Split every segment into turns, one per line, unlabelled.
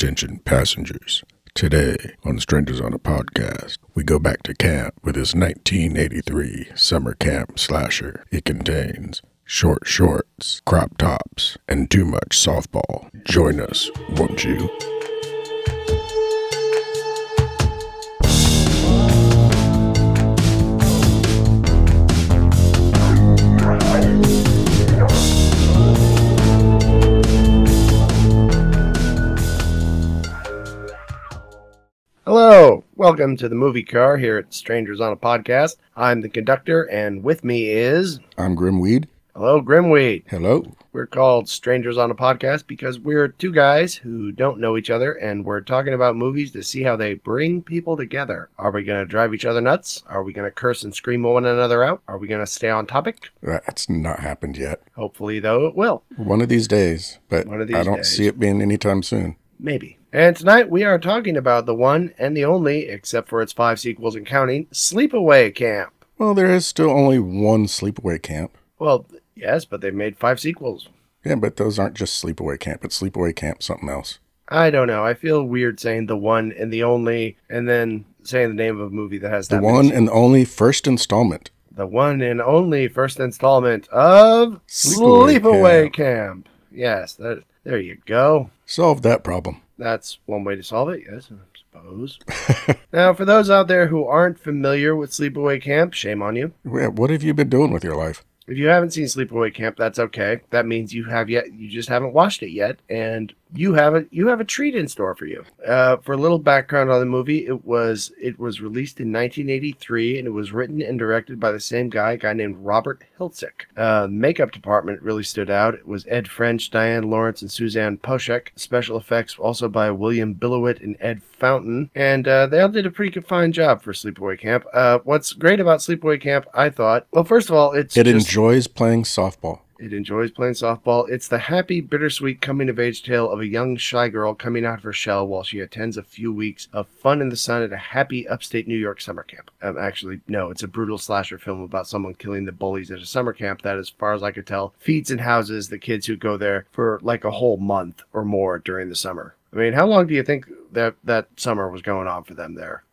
Attention passengers. Today on Strangers on a Podcast, we go back to camp with this 1983 summer camp slasher. It contains short shorts, crop tops, and too much softball. Join us, won't you?
Welcome to the movie car here at Strangers on a Podcast. I'm the conductor, and with me is
I'm Grimweed.
hello Grimweed.
Hello.
We're called Strangers on a Podcast because we're two guys who don't know each other, and we're talking about movies to see how they bring people together. Are we going to drive each other nuts? Are we going to curse and scream one another out? Are we going to stay on topic?
That's not happened yet.
Hopefully, though, it will.
One of these days, but
One of these
I don't
days.
see it being anytime soon.
Maybe. And tonight we are talking about the one and the only, except for its five sequels and counting, Sleepaway Camp.
Well, there is still only one sleepaway camp.
Well, yes, but they've made five sequels.
Yeah, but those aren't just sleepaway camp. It's sleepaway camp something else.
I don't know. I feel weird saying the one and the only, and then saying the name of a movie that has
The
that many
one
sequels.
and only first installment.
the one and only first installment of
Sleepaway
Sleepaway Camp. Yes, that, there you go.
Solved that problem.
That's one way to solve it. Yes, I suppose. now, for those out there who aren't familiar with Sleepaway Camp, shame on you.
What have you been doing with your life?
If you haven't seen Sleepaway Camp, that's okay. That means you have yet you just haven't watched it yet, and you have a you have a treat in store for you. Uh, for a little background on the movie, it was it was released in 1983, and it was written and directed by the same guy, a guy named Robert Hiltzik. Uh, makeup department really stood out. It was Ed French, Diane Lawrence, and Suzanne Poshek. Special effects also by William Billowit and Ed Fountain, and uh, they all did a pretty good fine job for Sleepaway Camp. Uh, what's great about Sleepaway Camp, I thought, well, first of all, it's
It
just-
enjoys playing softball.
It enjoys playing softball. It's the happy, bittersweet coming of age tale of a young shy girl coming out of her shell while she attends a few weeks of fun in the sun at a happy upstate New York summer camp. Um, actually, no, it's a brutal slasher film about someone killing the bullies at a summer camp that, as far as I could tell, feeds and houses the kids who go there for like a whole month or more during the summer. I mean, how long do you think that that summer was going on for them there?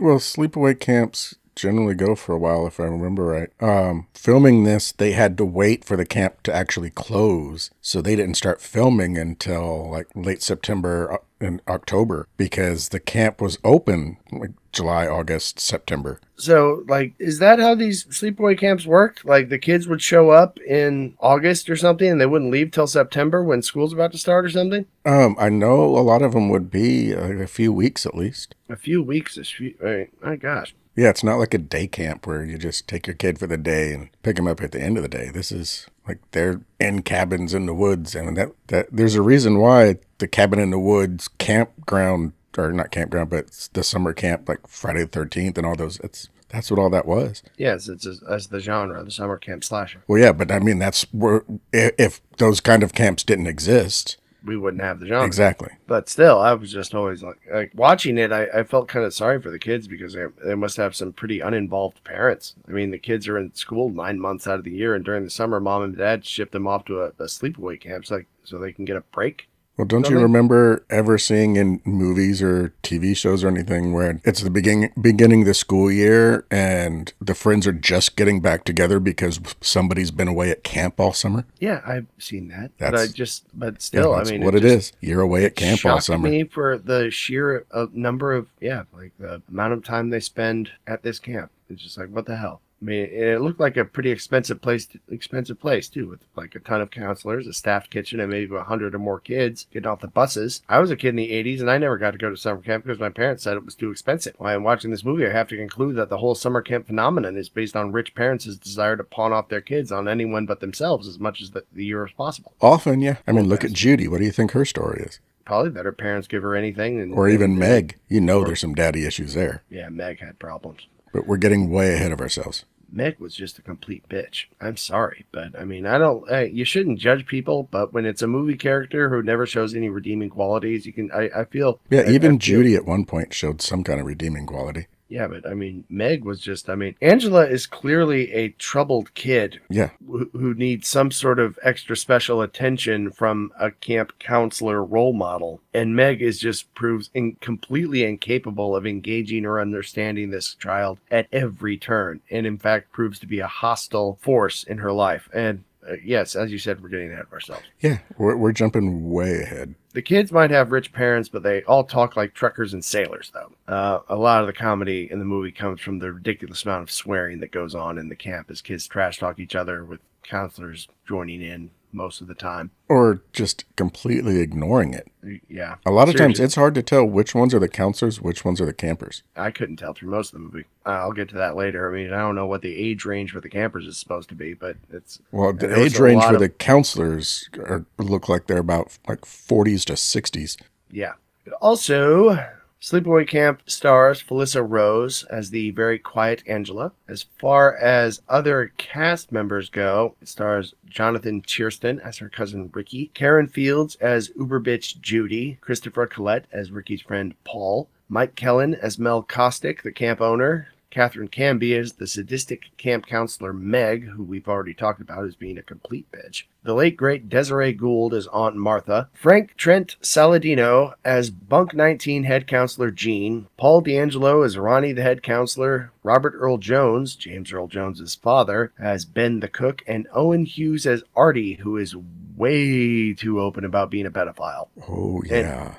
Well, sleepaway camps generally go for a while, if I remember right. Um, filming this, they had to wait for the camp to actually close, so they didn't start filming until like late September uh, and October because the camp was open like July, August, September.
So, like, is that how these sleepaway camps worked? Like, the kids would show up in August or something, and they wouldn't leave till September when school's about to start or something.
Um, I know a lot of them would be uh, a few weeks at least.
A few weeks. A few, mean, my gosh.
Yeah, it's not like a day camp where you just take your kid for the day and pick him up at the end of the day. This is like they're in cabins in the woods, and that that there's a reason why the cabin in the woods campground or not campground, but the summer camp like Friday the Thirteenth and all those. It's that's what all that was.
Yes, it's as, as the genre, the summer camp slasher.
Well, yeah, but I mean that's where if those kind of camps didn't exist,
We wouldn't have the genre.
exactly.
But still, I was just always like, like watching it. I, I felt kind of sorry for the kids because they, they must have some pretty uninvolved parents. I mean, the kids are in school nine months out of the year, and during the summer, mom and dad ship them off to a, a sleepaway camp so, like, so they can get a break.
Well, don't
Don't
you
they?
remember ever seeing in movies or TV shows or anything where it's the beginning beginning of the school year and the friends are just getting back together because somebody's been away at camp all summer?
Yeah, I've seen that. but I
That's-
just, but
Yeah,
still, I mean,
what it
just-
is. You're away at camp all summer.
me for the sheer uh, number of yeah, like the amount of time they spend at this camp. It's just like what the hell. I mean, it looked like a pretty expensive place, expensive place too, with like a ton of counselors, a staffed kitchen, and maybe a hundred or more kids getting off the buses. I was a kid in the '80s, and I never got to go to summer camp because my parents said it was too expensive. While I'm watching this movie, I have to conclude that the whole summer camp phenomenon is based on rich parents' desire to pawn off their kids on anyone but themselves as much as the, the year as possible.
Often, yeah. I mean, look at Judy. What do you think her story is?
Probably that her parents give her anything, and
Or even
and-
Meg. You know there's some daddy issues there.
Yeah, Meg had problems.
But we're getting way ahead of ourselves.
Meg was just a complete bitch. I'm sorry, but I mean, I don't. You shouldn't judge people, but when it's a movie character who never shows any redeeming qualities, you can. I, I feel.
Yeah,
I-
even
feel-
Judy at one point showed some kind of redeeming quality.
Yeah, but I mean, Meg was just, I mean, Angela is clearly a troubled kid
Yeah.
who, who needs some sort of extra special attention from a camp counselor role model. And Meg is just proves in, completely incapable of engaging or understanding this child at every turn. And in fact, proves to be a hostile force in her life. And uh, yes, as you said, we're getting ahead of ourselves.
Yeah. We're, we're jumping way ahead.
The kids might have rich parents, but they all talk like truckers and sailors, though. Uh, a lot of the comedy in the movie comes from the ridiculous amount of swearing that goes on in the camp as kids trash talk each other, with counselors joining in most of the time.
Or just completely ignoring it.
Yeah.
A lot of times it's hard to tell which ones are the counselors, which ones are the campers.
I couldn't tell through most of the movie. I'll get to that later. I mean, I don't know what the age range for the campers is supposed to be, but it's
Well, the age range for
of-
the counselors are, look like they're about like 40s to 60s.
Yeah. Also, Sleepaway Camp stars Felissa Rose as the very quiet Angela. As far as other cast members go, it stars Jonathan Tiersten as her cousin Ricky, Karen Fields as Uber bitch Judy, Christopher Collet as Ricky's friend Paul, Mike Kellin as Mel Kostick, the camp owner, Katherine Kamhi as the sadistic camp counselor Meg, who we've already talked about as being a complete bitch. The late great Desiree Gould as Aunt Martha. Frank Trent Saladino as Bunk 19 head counselor Gene. Paul D'Angelo as Ronnie the head counselor. Robert Earl Jones, James Earl Jones's father, as Ben the cook. And Owen Hughes as Artie, who is way too open about being a pedophile.
Oh, yeah.
And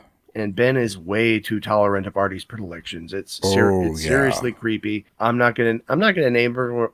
Ben is way too tolerant of Artie's predilections. It's, ser-
Oh,
it's
yeah.
seriously creepy. I'm not gonna I'm not gonna name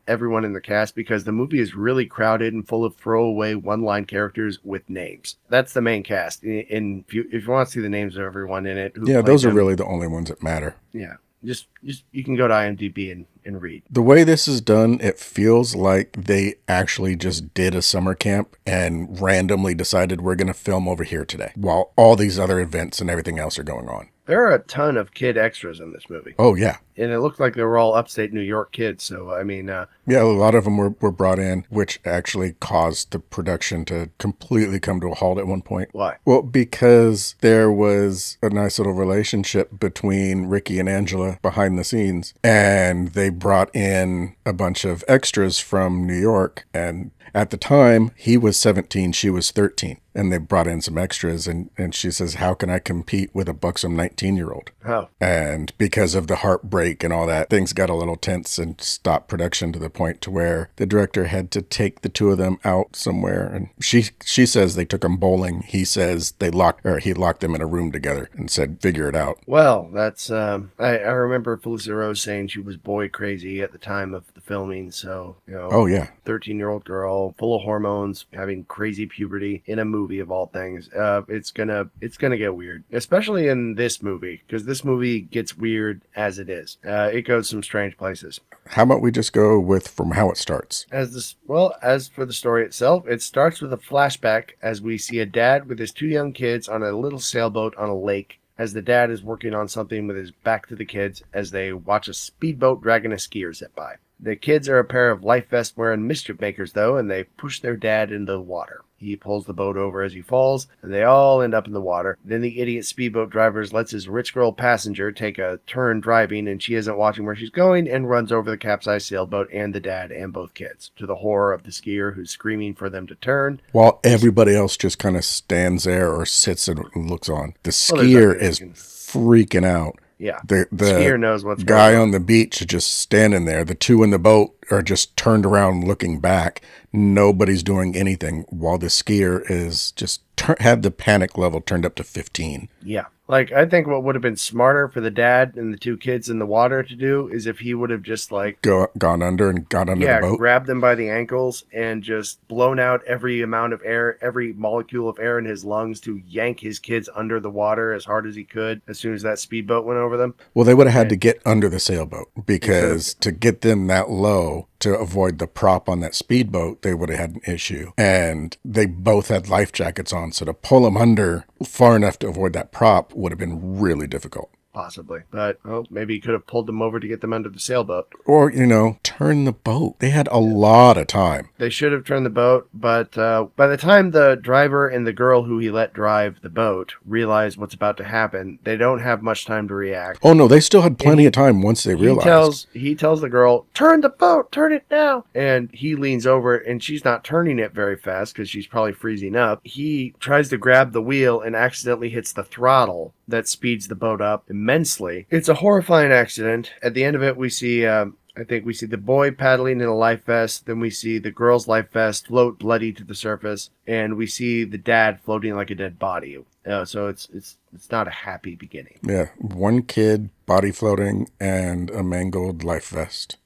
everyone- in the cast because the movie is really crowded and full of throwaway one-line characters with names. That's the main cast. In if you if you want to see the names of everyone in it, who
yeah, those are really the only ones that matter.
yeah. Just just you can go to IMDb and, and read.
The way this is done, it feels like they actually just did a summer camp and randomly decided we're going to film over here today while all these other events and everything else are going on.
There are a ton of kid extras in this movie,
Oh, yeah.
And it looked like they were all upstate New York kids. So I mean, uh,
Yeah, a lot of them were, were brought in, which actually caused the production to completely come to a halt at one point.
why?
Well, because there was a nice little relationship between Ricky and Angela behind the scenes, and they brought in a bunch of extras from New York. And at the time, he was 17, she was 13. And they brought in some extras, and, and she says, How can I compete with a buxom 19 year old?
Oh,
And because of the heartbreak and all that, things got a little tense and stopped production to the point to where the director had to take the two of them out somewhere. And she she says they took them bowling. He says they locked or he locked them in a room together and said, "Figure it out."
Well, that's um I, I remember Felissa Rose saying she was boy crazy at the time of the filming, so you know
Oh yeah,
thirteen year old girl full of hormones, having crazy puberty in a movie of all things. Uh it's gonna it's gonna get weird. Especially in this movie, because this movie gets weird as it is. Uh it goes some strange places.
how about we just go with from how it starts?
As this well, as for the story itself, it starts with a flashback as we see a dad with his two young kids on a little sailboat on a lake. As the dad is working on something with his back to the kids as they watch a speedboat dragging a skier zip by. The kids are a pair of life vest wearing mischief makers though, and they push their dad into the water. He pulls the boat over as he falls, and they all end up in the water. Then the idiot speedboat driver lets his rich girl passenger take a turn driving, and she isn't watching where she's going and runs over the capsized sailboat and the dad and both kids, to the horror of the skier who's screaming for them to turn.
While everybody else just kind of stands there or sits and looks on, the skier is freaking out.
Yeah,
The the
skier knows what's
guy
going on.
The guy on the beach is just standing there. The two in the boat are just turned around looking back. Nobody's doing anything while the skier is just tur- had the panic level turned up to 15.
Yeah. Like I think what would have been smarter for the dad and the two kids in the water to do is if he would have just like
Go gone under and got under
yeah,
the boat.
grabbed them by the ankles and just blown out every amount of air, every molecule of air in his lungs to yank his kids under the water as hard as he could as soon as that speedboat went over them.
Well, they would have had to get under the sailboat because to get them that low to avoid the prop on that speedboat, they would have had an issue. And they both had life jackets on, so to pull them under far enough to avoid that prop would have been really difficult.
Possibly. But oh, maybe he could have pulled them over to get them under the sailboat.
Or, you know, turn the boat. They had a lot of time.
They should have turned the boat, but uh, by the time the driver and the girl who he let drive the boat realize what's about to happen, they don't have much time to react.
Oh, no, they still had plenty of time once they realized.
He tells he tells the girl, "Turn the boat, turn it now." And he leans over, and she's not turning it very fast because she's probably freezing up. He tries to grab the wheel and accidentally hits the throttle that speeds the boat up immensely. It's a horrifying accident. At the end of it, we see. Um, I think we see the boy paddling in a life vest. Then we see the girl's life vest float bloody to the surface, and we see the dad floating like a dead body. Uh, so it's it's it's not a happy beginning.
yeah, one kid, body floating, and a mangled life vest.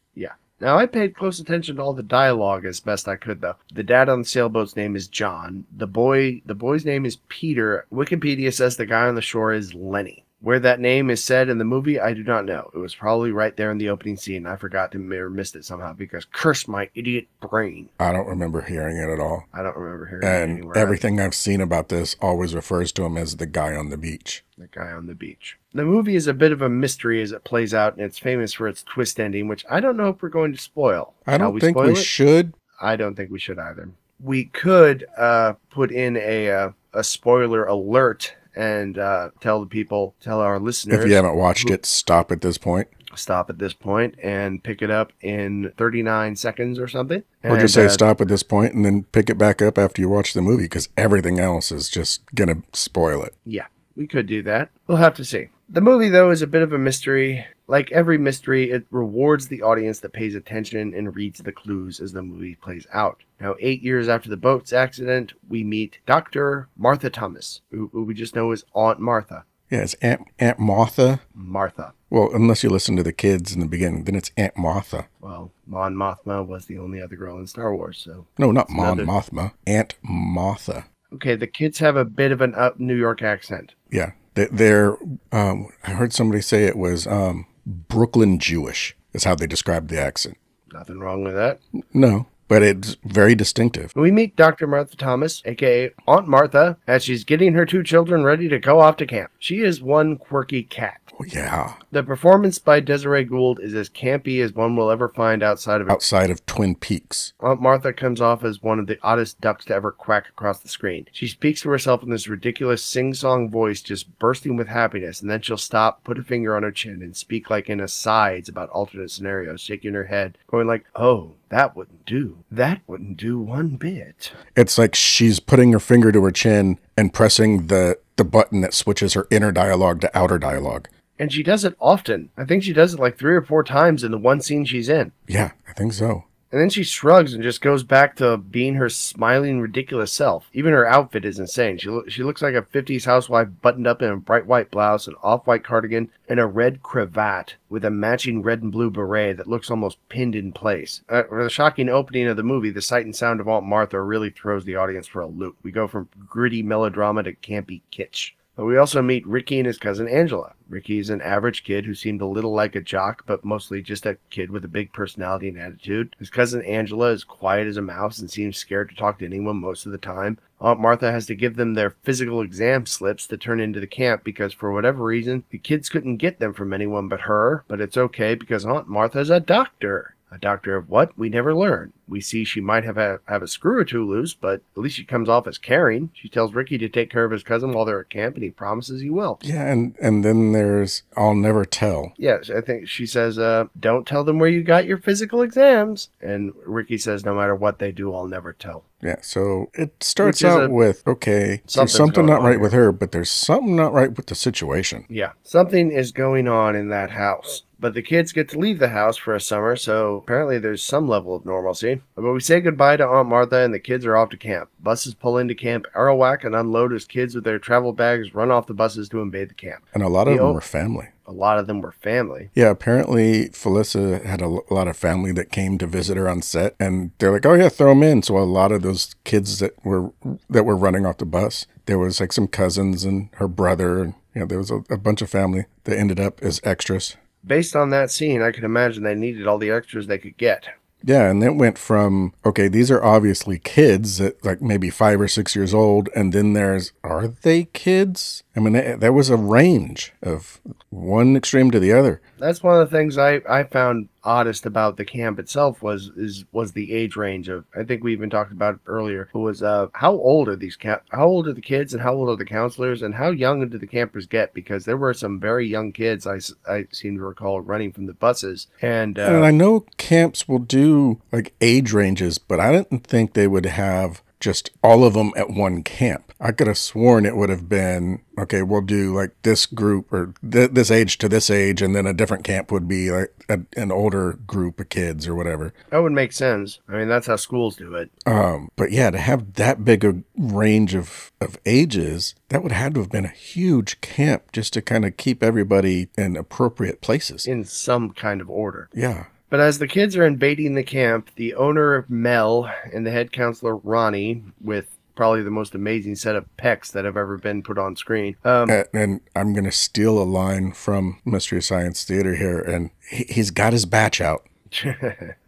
Now I paid close attention to all the dialogue as best I could though. The dad on the sailboat's name is John. The boy the boy's name is Peter. Wikipedia says the guy on the shore is Lenny. Where that name is said in the movie, I do not know. It was probably right there in the opening scene. I forgot to or missed it somehow because curse my idiot brain.
I don't remember hearing it at all.
I don't remember hearing it
And everything I've seen about this always refers to him as the guy on the beach.
The guy on the beach. The movie is a bit of a mystery as it plays out, and it's famous for its twist ending, which I don't know if we're going to spoil.
I don't think we
it?
should.
I don't think we should either. We could uh, put in a uh, a spoiler alert and uh, tell the people, tell our listeners,
If you haven't watched it, stop at this point.
stop at this point and pick it up in 39 seconds or something.
Or just say
uh,
stop at this point and then pick it back up after you watch the movie because everything else is just going to spoil it.
Yeah, we could do that. We'll have to see. The movie, though, is a bit of a mystery. Like every mystery, it rewards the audience that pays attention and reads the clues as the movie plays out. Now, eight years after the boat's accident, we meet Dr. Martha Thomas, who, who we just know as Aunt Martha.
Yeah, it's Aunt, Aunt Martha.
Martha.
Well, unless you listen to the kids in the beginning, then it's Aunt Martha.
Well, Mon Mothma was the only other girl in Star Wars, so.
No, not Mon
another-
Mothma. Aunt Martha.
Okay, the kids have a bit of an up New York accent.
Yeah, they- they're. Um, I heard somebody say it was um, Brooklyn Jewish. Is how they described the accent.
Nothing wrong with that.
No, but it's very distinctive.
We meet Dr. Martha Thomas, aka Aunt Martha, as she's getting her two children ready to go off to camp. She is one quirky cat.
Oh, yeah,
The performance by Desiree Gould is as campy as one will ever find outside of
outside of Twin Peaks.
Aunt Martha comes off as one of the oddest ducks to ever quack across the screen. She speaks to herself in this ridiculous sing-song voice, just bursting with happiness, and then she'll stop, put a finger on her chin, and speak like in asides about alternate scenarios, shaking her head, going like, "Oh, that wouldn't do. That wouldn't do one bit."
It's like she's putting her finger to her chin and pressing the the button that switches her inner dialogue to outer dialogue.
And she does it often. I think she does it like three or four times in the one scene she's in.
Yeah, I think so.
And then she shrugs and just goes back to being her smiling, ridiculous self. Even her outfit is insane. She, lo- she looks like a 50s housewife buttoned up in a bright white blouse, an off white cardigan, and a red cravat with a matching red and blue beret that looks almost pinned in place. Uh, for the shocking opening of the movie, the sight and sound of Aunt Martha really throws the audience for a loop. We go from gritty melodrama to campy kitsch. But we also meet Ricky and his cousin Angela. Ricky is an average kid who seemed a little like a jock, but mostly just a kid with a big personality and attitude. His cousin Angela is quiet as a mouse and seems scared to talk to anyone most of the time. Aunt Martha has to give them their physical exam slips to turn into the camp because for whatever reason, the kids couldn't get them from anyone but her. But it's okay because Aunt Martha's a doctor. A doctor of what? We never learn. We see she might have a, have a screw or two loose, but at least she comes off as caring. She tells Ricky to take care of his cousin while they're at camp, and he promises he will.
Yeah, and and then there's I'll never tell.
Yes, I think she says, uh, don't tell them where you got your physical exams. And Ricky says, no matter what they do, I'll never tell.
Yeah, so it starts out
a-
with okay, there's something not right
here.
with her, but there's something not right with the situation.
Yeah, something is going on in that house. But the kids get to leave the house for a summer, so apparently there's some level of normalcy. But we say goodbye to Aunt Martha, and the kids are off to camp. Buses pull into Camp Arawak and unload as kids with their travel bags run off the buses to invade the camp.
And a lot of
The
them
o-
were family.
A lot of them were family.
Yeah, apparently Felissa had a l- a lot of family that came to visit her on set, and they're like, "Oh yeah, throw them in." So a lot of those kids that were that were running off the bus, there was like some cousins and her brother, and you know, there was a, a bunch of family that ended up as extras.
Based on that scene, I can imagine they needed all the extras they could get.
Yeah, and it went from okay, these are obviously kids that like maybe five or six years old, and then there's are they kids? I mean, th- there was a range of one extreme to the other.
That's one of the things I, I found oddest about the camp itself was is was the age range of I think we even talked about it earlier. It was uh how old are these camp how old are the kids and how old are the counselors and how young do the campers get because there were some very young kids I, I seem to recall running from the buses and
And
uh,
I know camps will do like age ranges, but I didn't think they would have just all of them at one camp. I could have sworn it would have been okay. We'll do like this group or th- this age to this age, and then a different camp would be like a, an older group of kids or whatever.
that would make sense. I mean that's how schools do it.
Um, but yeah, to have that big a range of, of ages, that would have to have been a huge camp just to kind of keep everybody in appropriate places.
in some kind of order.
Yeah.
But as the kids are invading the camp, the owner Mel and the head counselor Ronnie, with probably the most amazing set of pecs that have ever been put on screen, um,
And, and I'm going to steal a line from Mystery Science Theater here, and he, he's got his batch out.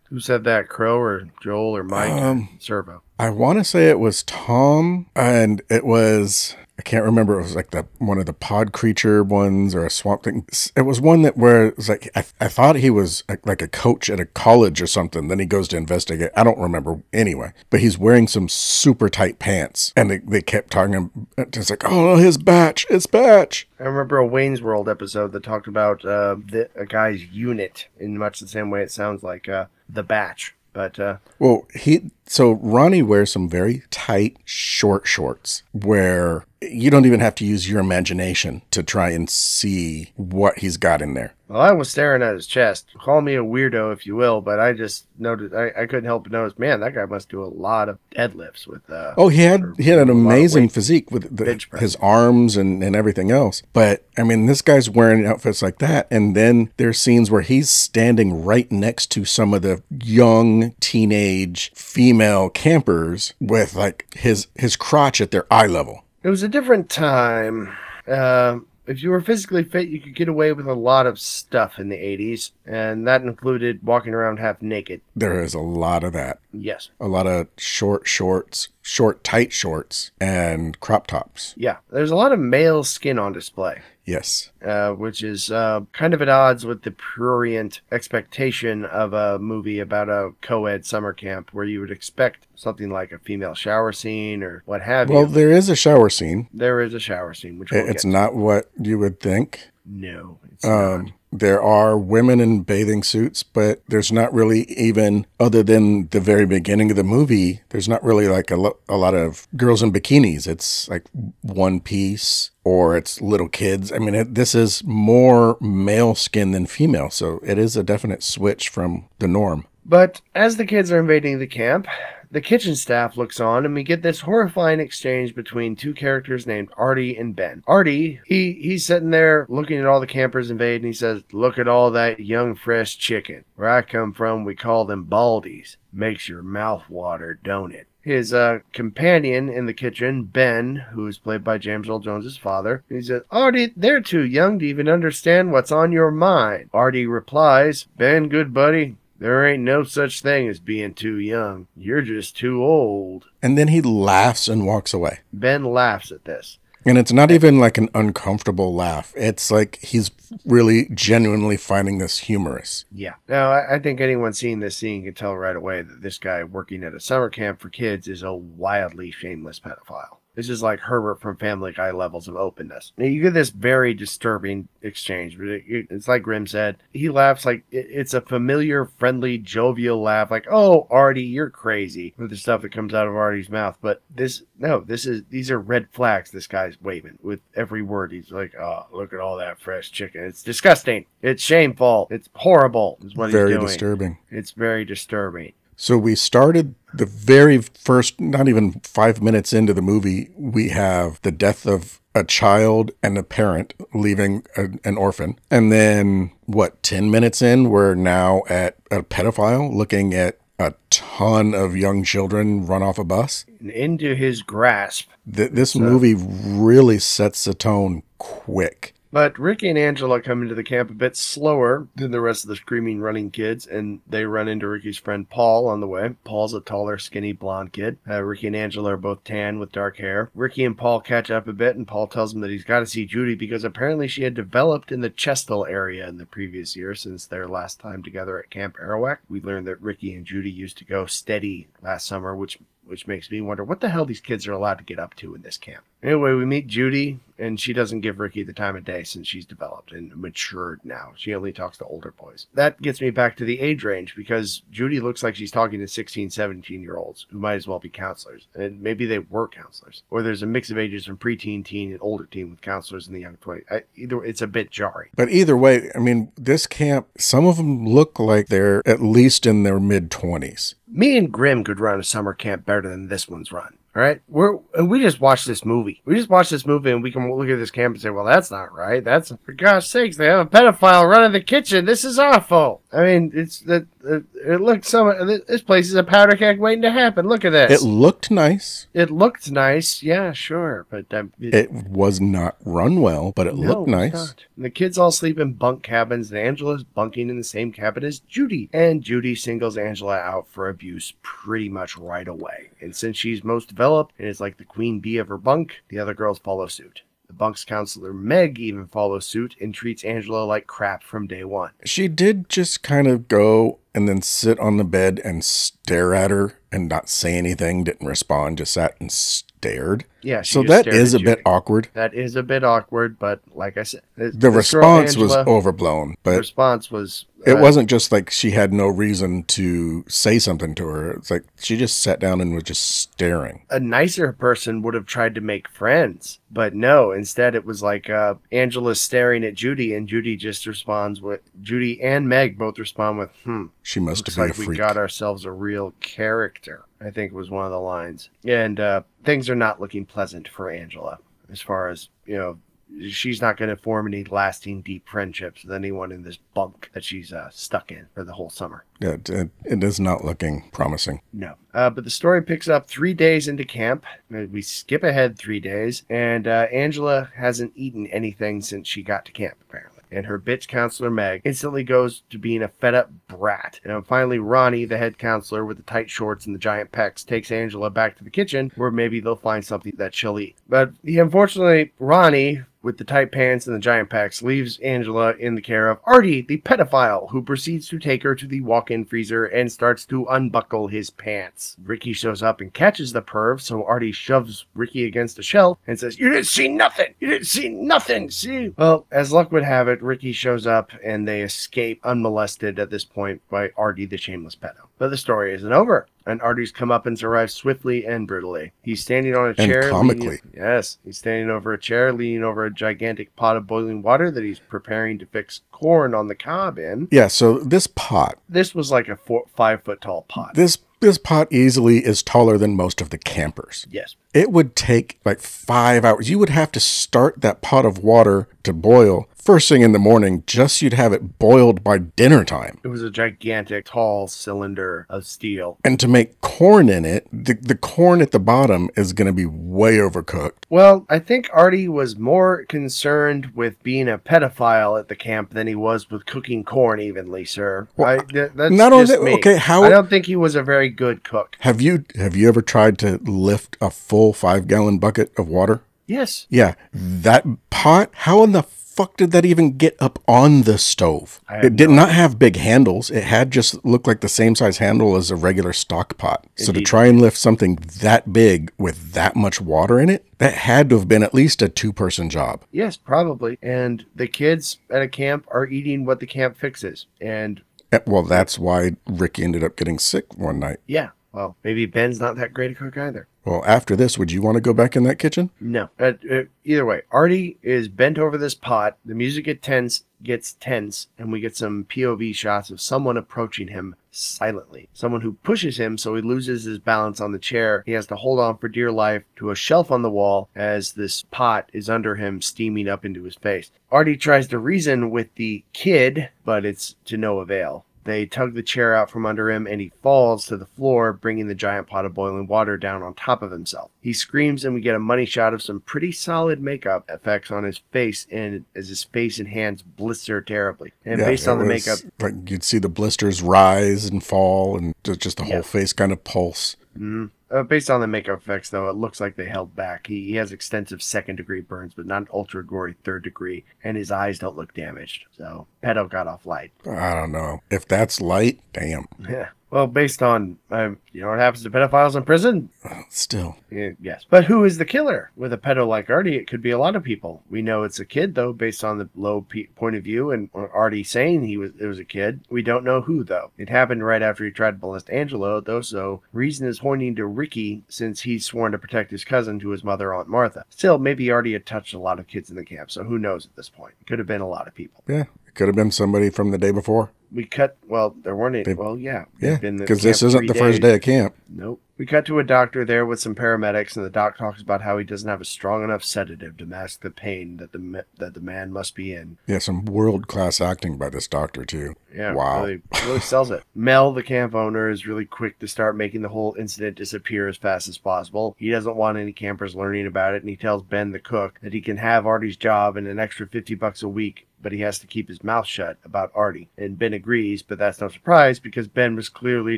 who said that? Crow or Joel or Mike?
Um,
Servo.
I want to say it was Tom, and it was I can't remember. It was like the one of the pod creature ones or a swamp thing. It was one that where it was like I, I thought he was like, like a coach at a college or something. Then he goes to investigate. I don't remember anyway. But he's wearing some super tight pants, and they, they kept talking. Him. It's like oh his batch, it's batch.
I remember a Wayne's World episode that talked about uh, the, a guy's unit in much the same way it sounds like uh, the batch. But uh,
Well, he so Ronnie wears some very tight short shorts where you don't even have to use your imagination to try and see what he's got in there.
well, I was staring at his chest. Call me a weirdo if you will, but I just noticed I, I couldn't help but notice, man, that guy must do a lot of deadlifts with. Uh,
Oh, he had he had an
A lot of
amazing physique with the, his arms and, and everything else. But I mean, this guy's wearing outfits like that, and then there's scenes where he's standing right next to some of the young teenage female campers with like his his crotch at their eye level.
It was a different time. Uh, if you were physically fit, you could get away with a lot of stuff in the 80s, and that included walking around half naked.
There is a lot of that.
Yes.
a lot of short shorts, short tight shorts, and crop tops.
Yeah. There's a lot of male skin on display,
Yes.
uh, which is uh, kind of at odds with the prurient expectation of a movie about a co ed summer camp where you would expect something like a female shower scene or what have
Well,
you.
Well, there is a shower scene.
There is a shower scene, which we'll
It's not what you would think.
No, it's not.
Um, there are women in bathing suits, but there's not really even, other than the very beginning of the movie, there's not really like a, lo- a lot of girls in bikinis. It's like one piece or it's little kids. I mean, it, this is more male skin than female. So it is a definite switch from the norm.
But as the kids are invading the camp, the kitchen staff looks on and we get this horrifying exchange between two characters named Artie and Ben. Artie, he he's sitting there looking at all the campers invade and he says, "Look at all that young fresh chicken. Where I come from, we call them baldies. Makes your mouth water, don't it?" His uh, companion in the kitchen, Ben, who is played by James Earl Jones's father, he says, Artie, they're too young to even understand what's on your mind. Artie replies, Ben, good buddy, there ain't no such thing as being too young. You're just too old.
And then he laughs and walks away.
Ben laughs at this.
And it's not even like an uncomfortable laugh. It's like he's really genuinely finding this humorous.
Yeah. Now, I, I think anyone seeing this scene can tell right away that this guy working at a summer camp for kids is a wildly shameless pedophile. This is like Herbert from Family Guy levels of openness. Now, you get this very disturbing exchange. but it- it- It's like Grim said. He laughs like it- it's a familiar, friendly, jovial laugh, like, "Oh, Artie, you're crazy," with the stuff that comes out of Artie's mouth. But this, no, this is these are red flags. This guy's waving with every word. He's like, "Oh, look at all that fresh chicken. It's disgusting. It's shameful. It's horrible." Is what
Very
he's doing.
disturbing.
It's very disturbing.
So we started the very first, not even five minutes into the movie, we have the death of a child and a parent leaving a, an orphan. And then, what, 10 minutes in, we're now at a pedophile looking at a ton of young children run off a bus.
Into his grasp.
Th- this movie really sets the tone quick.
But Ricky and Angela come into the camp a bit slower than the rest of the screaming, running kids, and they run into Ricky's friend Paul on the way. Paul's a taller, skinny, blonde kid. Uh, Ricky and Angela are both tan with dark hair. Ricky and Paul catch up a bit, and Paul tells him that he's got to see Judy because apparently she had developed in the Chestal area in the previous year since their last time together at Camp Arawak. We learned that Ricky and Judy used to go steady last summer, which which makes me wonder what the hell these kids are allowed to get up to in this camp. Anyway, we meet Judy, and she doesn't give Ricky the time of day since she's developed and matured now. She only talks to older boys. That gets me back to the age range because Judy looks like she's talking to 16, 17 year olds who might as well be counselors. And maybe they were counselors. Or there's a mix of ages from preteen, teen, and older teen with counselors in the young 20s. I, either it's a bit jarring.
But either way, I mean, this camp, some of them look like they're at least in their mid 20s.
Me and Grim could run a summer camp better than this one's run. All right, we're and we just watched this movie. We just watched this movie, and we can look at this camp and say, "Well, that's not right. That's for God's sakes, they have a pedophile running the kitchen. This is awful." I mean, it's that it, it looked some. This place is a powder keg waiting to happen. Look at this.
It looked nice.
It looked nice, yeah, sure, but um,
It was not run well, but it
no,
looked nice.
the kids all sleep in bunk cabins, and Angela's bunking in the same cabin as Judy. And Judy singles Angela out for abuse pretty much right away. And since she's most developed and is like the queen bee of her bunk, the other girls follow suit. The bunk's counselor Meg even follows suit and treats Angela like crap from day one.
She did just kind of go and then sit on the bed and stare at her and not say anything, didn't respond, just sat and stared.
Yeah,
So that is a bit awkward.
That is a bit awkward, but like I said,
The
girl,
response was
Angela,
overblown,
the
but
response was
it
uh,
wasn't just like she had no reason to say something to her. It's like she just sat down and was just staring.
a nicer person would have tried to make friends, but no. Instead, it was like uh, Angela's staring at Judy, and Judy just responds with Judy and Meg both respond with, "Hmm,
She must
looks
be
like
a
we got ourselves a real character." I think was one of the lines, and uh, things are not looking pleasant for Angela as far as you know. She's not going to form any lasting, deep friendships with anyone in this bunk that she's uh, stuck in for the whole summer.
Yeah, it, it- it is not looking promising.
No. Uh, but the story picks up three days into camp. Uh, We skip ahead three days, and uh, Angela hasn't eaten anything since she got to camp, apparently. And her bitch counselor, Meg, instantly goes to being a fed up brat. And finally, Ronnie, the head counselor with the tight shorts and the giant pecs, takes Angela back to the kitchen where maybe they'll find something that she'll eat. But he, unfortunately, Ronnie, with the tight pants and the giant pecs, leaves Angela in the care of Artie, the pedophile, who proceeds to take her to the walk in freezer and starts to unbuckle his pants. Ricky shows up and catches the perv, so Artie shoves Ricky against a shelf and says, You didn't see nothing! You didn't see nothing! See? Well, as luck would have it, Ricky shows up and they escape unmolested at this point by Artie, the shameless pedo. But the story isn't over. And Artie's comeuppance arrives swiftly and brutally. He's standing on a
And
chair.
comically.
leaning- yes, he's standing over a chair, leaning over a gigantic pot of boiling water that he's preparing to fix corn on the cob in.
Yeah, so this pot,
This was like a four, five foot tall pot.
this this pot easily is taller than most of the campers.
yes.
It would take like five hours. You would have to start that pot of water to boil first thing in the morning, just you'd have it boiled by dinner time.
It was a gigantic, tall cylinder of steel.
And to make corn in it, the, the corn at the bottom is going to be way overcooked.
Well, I think Artie was more concerned with being a pedophile at the camp than he was with cooking corn evenly, sir.
Well,
I, th- that's
not only that- okay, how-
I don't think he was a very good cook.
Have you have you ever tried to lift a full five gallon bucket of water?
Yes.
Yeah, that pot. How in the fuck did that even get up on the stove? It did not have big handles. It had just looked like the same size handle as a regular stock pot. So to try and lift something that big with that much water in it, that had to have been at least a two person job.
Yes, probably. And the kids at a camp are eating what the camp fixes. And
Eh, Well, that's why Ricky ended up getting sick one night.
yeah, well, maybe Ben's not that great a cook either.
Well, after this, would you want to go back in that kitchen?
No. Uh, uh, either way, Artie is bent over this pot. The music gets tense, gets tense, and we get some POV shots of someone approaching him silently. Someone who pushes him so he loses his balance on the chair. He has to hold on for dear life to a shelf on the wall as this pot is under him, steaming up into his face. Artie tries to reason with the kid, but it's to no avail. They tug the chair out from under him and he falls to the floor, bringing the giant pot of boiling water down on top of himself. He screams and we get a money shot of some pretty solid makeup effects on his face and as his face and hands blister terribly. And
Yeah,
based on the
was
makeup,
like you'd see the blisters rise and fall, and just the
Yeah.
whole face kind of pulse.
Mm. Uh, based on the makeup effects, though, it looks like they held back. He, he has extensive second degree burns, but not ultra gory third degree, and his eyes don't look damaged. So, pedo got off light.
I don't know if that's light. Damn,
Yeah. Well, based on, um, you know what happens to pedophiles in prison?
still.
Yeah, yes. But who is the killer? With a pedo like Artie, it could be a lot of people. We know it's a kid, though, based on the low pe point of view, and Artie saying he was it was a kid. We don't know who, though. It happened right after he tried to molest Angelo, though, so reason is pointing to Ricky since he's sworn to protect his cousin to his mother, Aunt Martha. Still, maybe Artie had touched a lot of kids in the camp, so who knows at this point? Could have been a lot of people.
Yeah, could have been somebody from the day before.
We cut. Well, there weren't any.
They-
well, yeah,
Yeah,
been in the
because this isn't the first day of camp.
Nope. We cut to a doctor there with some paramedics, and the doc talks about how he doesn't have a strong enough sedative to mask the pain that the that the man must be in.
Yeah, some world class acting by this doctor too.
Yeah,
Wow.
really, really sells it. Mel, the camp owner, is really quick to start making the whole incident disappear as fast as possible. He doesn't want any campers learning about it, and he tells Ben, the cook, that he can have Artie's job and an extra fifty bucks a week. But he has to keep his mouth shut about Artie. And Ben agrees, but that's no surprise because Ben was clearly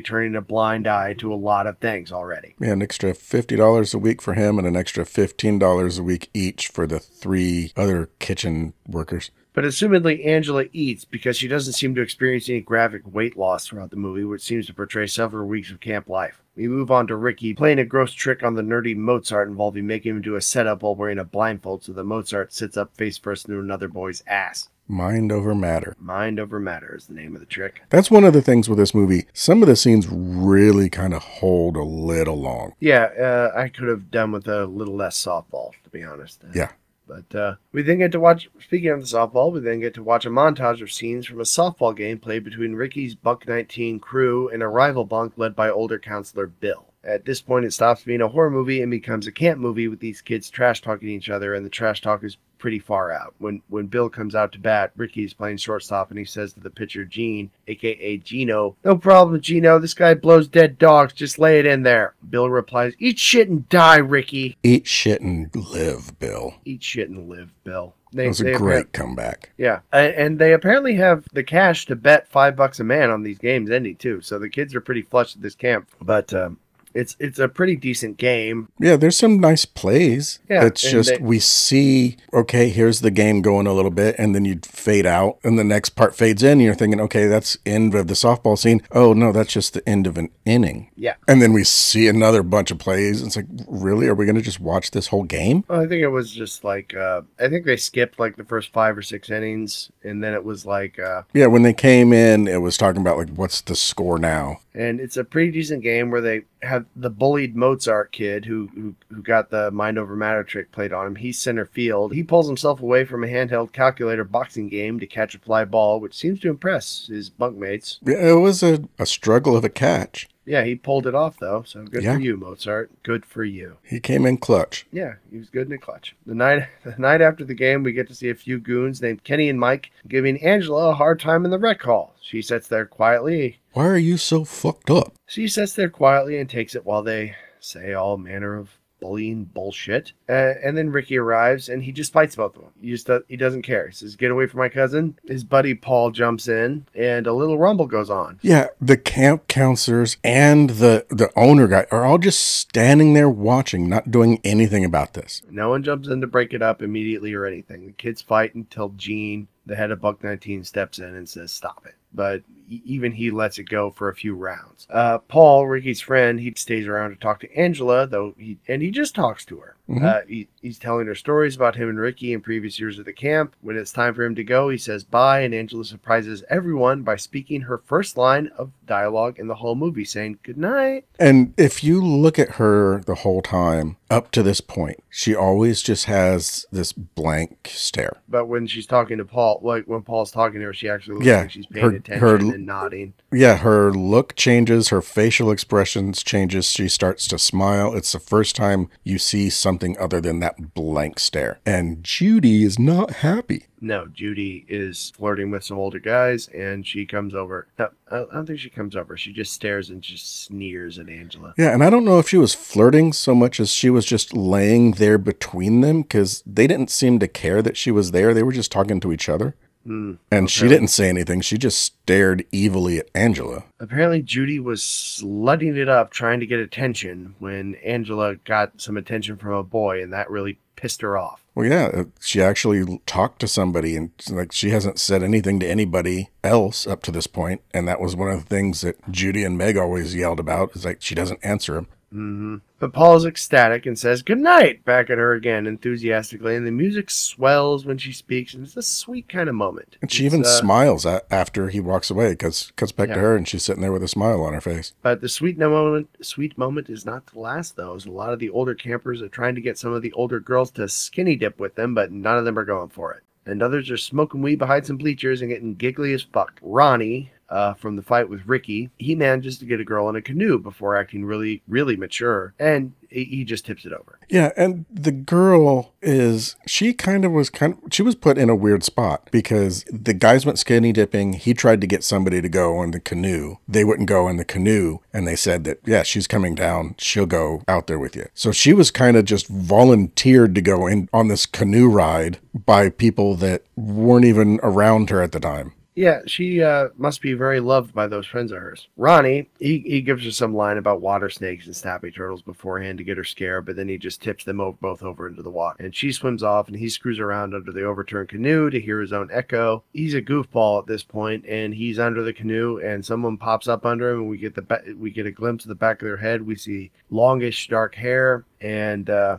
turning a blind eye to a lot of things already.
Yeah, an extra fifty dollars a week for him, and an extra fifteen dollars a week each for the three other kitchen workers.
But assumedly, Angela eats because she doesn't seem to experience any graphic weight loss throughout the movie, which seems to portray several weeks of camp life. We move on to Ricky playing a gross trick on the nerdy Mozart involving making him do a setup while wearing a blindfold so the Mozart sits up face first into another boy's ass.
Mind over matter.
Mind over matter is the name of the trick.
That's one of the things with this movie. Some of the scenes really kind of hold a little long.
Yeah, uh, I could have done with a little less softball, to be honest.
Yeah.
But uh, we then get to watch, speaking of the softball, we then get to watch a montage of scenes from a softball game played between Ricky's Buck 19 crew and a rival bunk led by older counselor Bill. At this point, it stops being a horror movie and becomes a camp movie with these kids trash talking each other, and the trash talk is pretty far out. When when Bill comes out to bat, Ricky's playing shortstop, and he says to the pitcher Gene, aka Gino, "No problem, Gino. This guy blows dead dogs. Just lay it in there." Bill replies, "Eat shit and die, Ricky."
Eat shit and live, Bill.
Eat shit and live, Bill.
That was a
they
great comeback.
yeah, and they apparently have the cash to bet five bucks a man on these games ending too. So the kids are pretty flush at this camp. But um, it's it's a pretty decent game.
Yeah, there's some nice plays.
Yeah,
it's just
they-
we see, okay, here's the game going a little bit, and then you fade out, and the next part fades in. And you're thinking, okay, that's end of the softball scene. Oh no, that's just the end of an inning.
Yeah.
And then we see another bunch of plays. It's like, really? Are we going to just watch this whole game?
Well, I think it was just like uh, I think they skipped like the first five or six innings, and then it was like, uh,
Yeah, when they came in, it was talking about like, what's the score now?
and it's a pretty decent game where they have the bullied Mozart kid who who, who got the mind over matter trick played on him. He's center field. He pulls himself away from a handheld calculator boxing game to catch a fly ball, which seems to impress his bunkmates.
Yeah, It was a, a struggle of a catch.
Yeah, he pulled it off though, so good
Yeah.
for you, Mozart. Good for you.
He came in clutch.
Yeah, he was good in the clutch. The night the night after the game, we get to see a few goons named Kenny and Mike giving Angela a hard time in the rec hall. She sits there quietly.
Why are you so fucked up?
She sits there quietly and takes it while they say all manner of bullying bullshit. Uh, and then Ricky arrives and he just fights both of them. He just do- he doesn't care. He says, "Get away from my cousin." His buddy Paul jumps in, and a little rumble goes on.
Yeah, the camp counselors and the the owner guy are all just standing there watching, not doing anything about this.
No one jumps in to break it up immediately or anything. The kids fight until Gene, the head of Buck 19, steps in and says, Stop it. But even he lets it go for a few rounds. Uh, Paul, Ricky's friend, he stays around to talk to Angela, though, he, and he just talks to her.
Mhm.
Uh, he, he's telling her stories about him and Ricky in previous years at the camp. When it's time for him to go, he says bye, and Angela surprises everyone by speaking her first line of dialogue in the whole movie, saying, Good night.
And if you look at her the whole time up to this point, she always just has this blank stare.
But when she's talking to Paul, like when Paul's talking to her, she actually looks
Yeah,
like she's paying
her
attention.
her
and and nodding.
Yeah, her look changes, her facial expressions changes. She starts to smile. It's the first time you see something other than that blank stare. And Judy is not happy.
No, Judy is flirting with some older guys, and she comes over. No, I I don't think she comes over. She just stares and just sneers at Angela.
Yeah, and I don't know if she was flirting so much as she was just laying there between them because they didn't seem to care that she was there. They were just talking to each other.
Hmm.
And she didn't say anything. She just stared evilly at Angela.
Apparently, Judy was slutting it up, trying to get attention when Angela got some attention from a boy, and that really pissed her off.
Well, yeah, uh, she actually talked to somebody, and like she hasn't said anything to anybody else up to this point, and that was one of the things that Judy and Meg always yelled about. Is like she doesn't answer him.
Hmm But Paul is ecstatic and says good night back at her again enthusiastically, and the music swells when she speaks, and it's a sweet kind of moment.
And she
It's,
even
uh,
smiles a- after he walks away because cuts back
Yeah.
to her and she's sitting there with a smile on her face.
But the sweet no moment, sweet moment is not to last though. As a lot of the older campers are trying to get some of the older girls to skinny dip with them, but none of them are going for it. And others are smoking weed behind some bleachers and getting giggly as fuck. Ronnie, uh, from the fight with Ricky, he manages to get a girl in a canoe before acting really, really mature, and he just tips it over.
Yeah, and the girl is she kind of was kind of she was put in a weird spot because the guys went skinny dipping. He tried to get somebody to go in the canoe. They wouldn't go in the canoe, and they said that yeah, she's coming down. She'll go out there with you. So she was kind of just volunteered to go in on this canoe ride by people that weren't even around her at the time.
Yeah, she uh, must be very loved by those friends of hers. Ronnie, he, he gives her some line about water snakes and snappy turtles beforehand to get her scared, but then he just tips them both over into the water. And she swims off, and he screws around under the overturned canoe to hear his own echo. He's a goofball at this point, and he's under the canoe, and someone pops up under him, and we get the we get a glimpse of the back of their head. We see longish dark hair, and uh,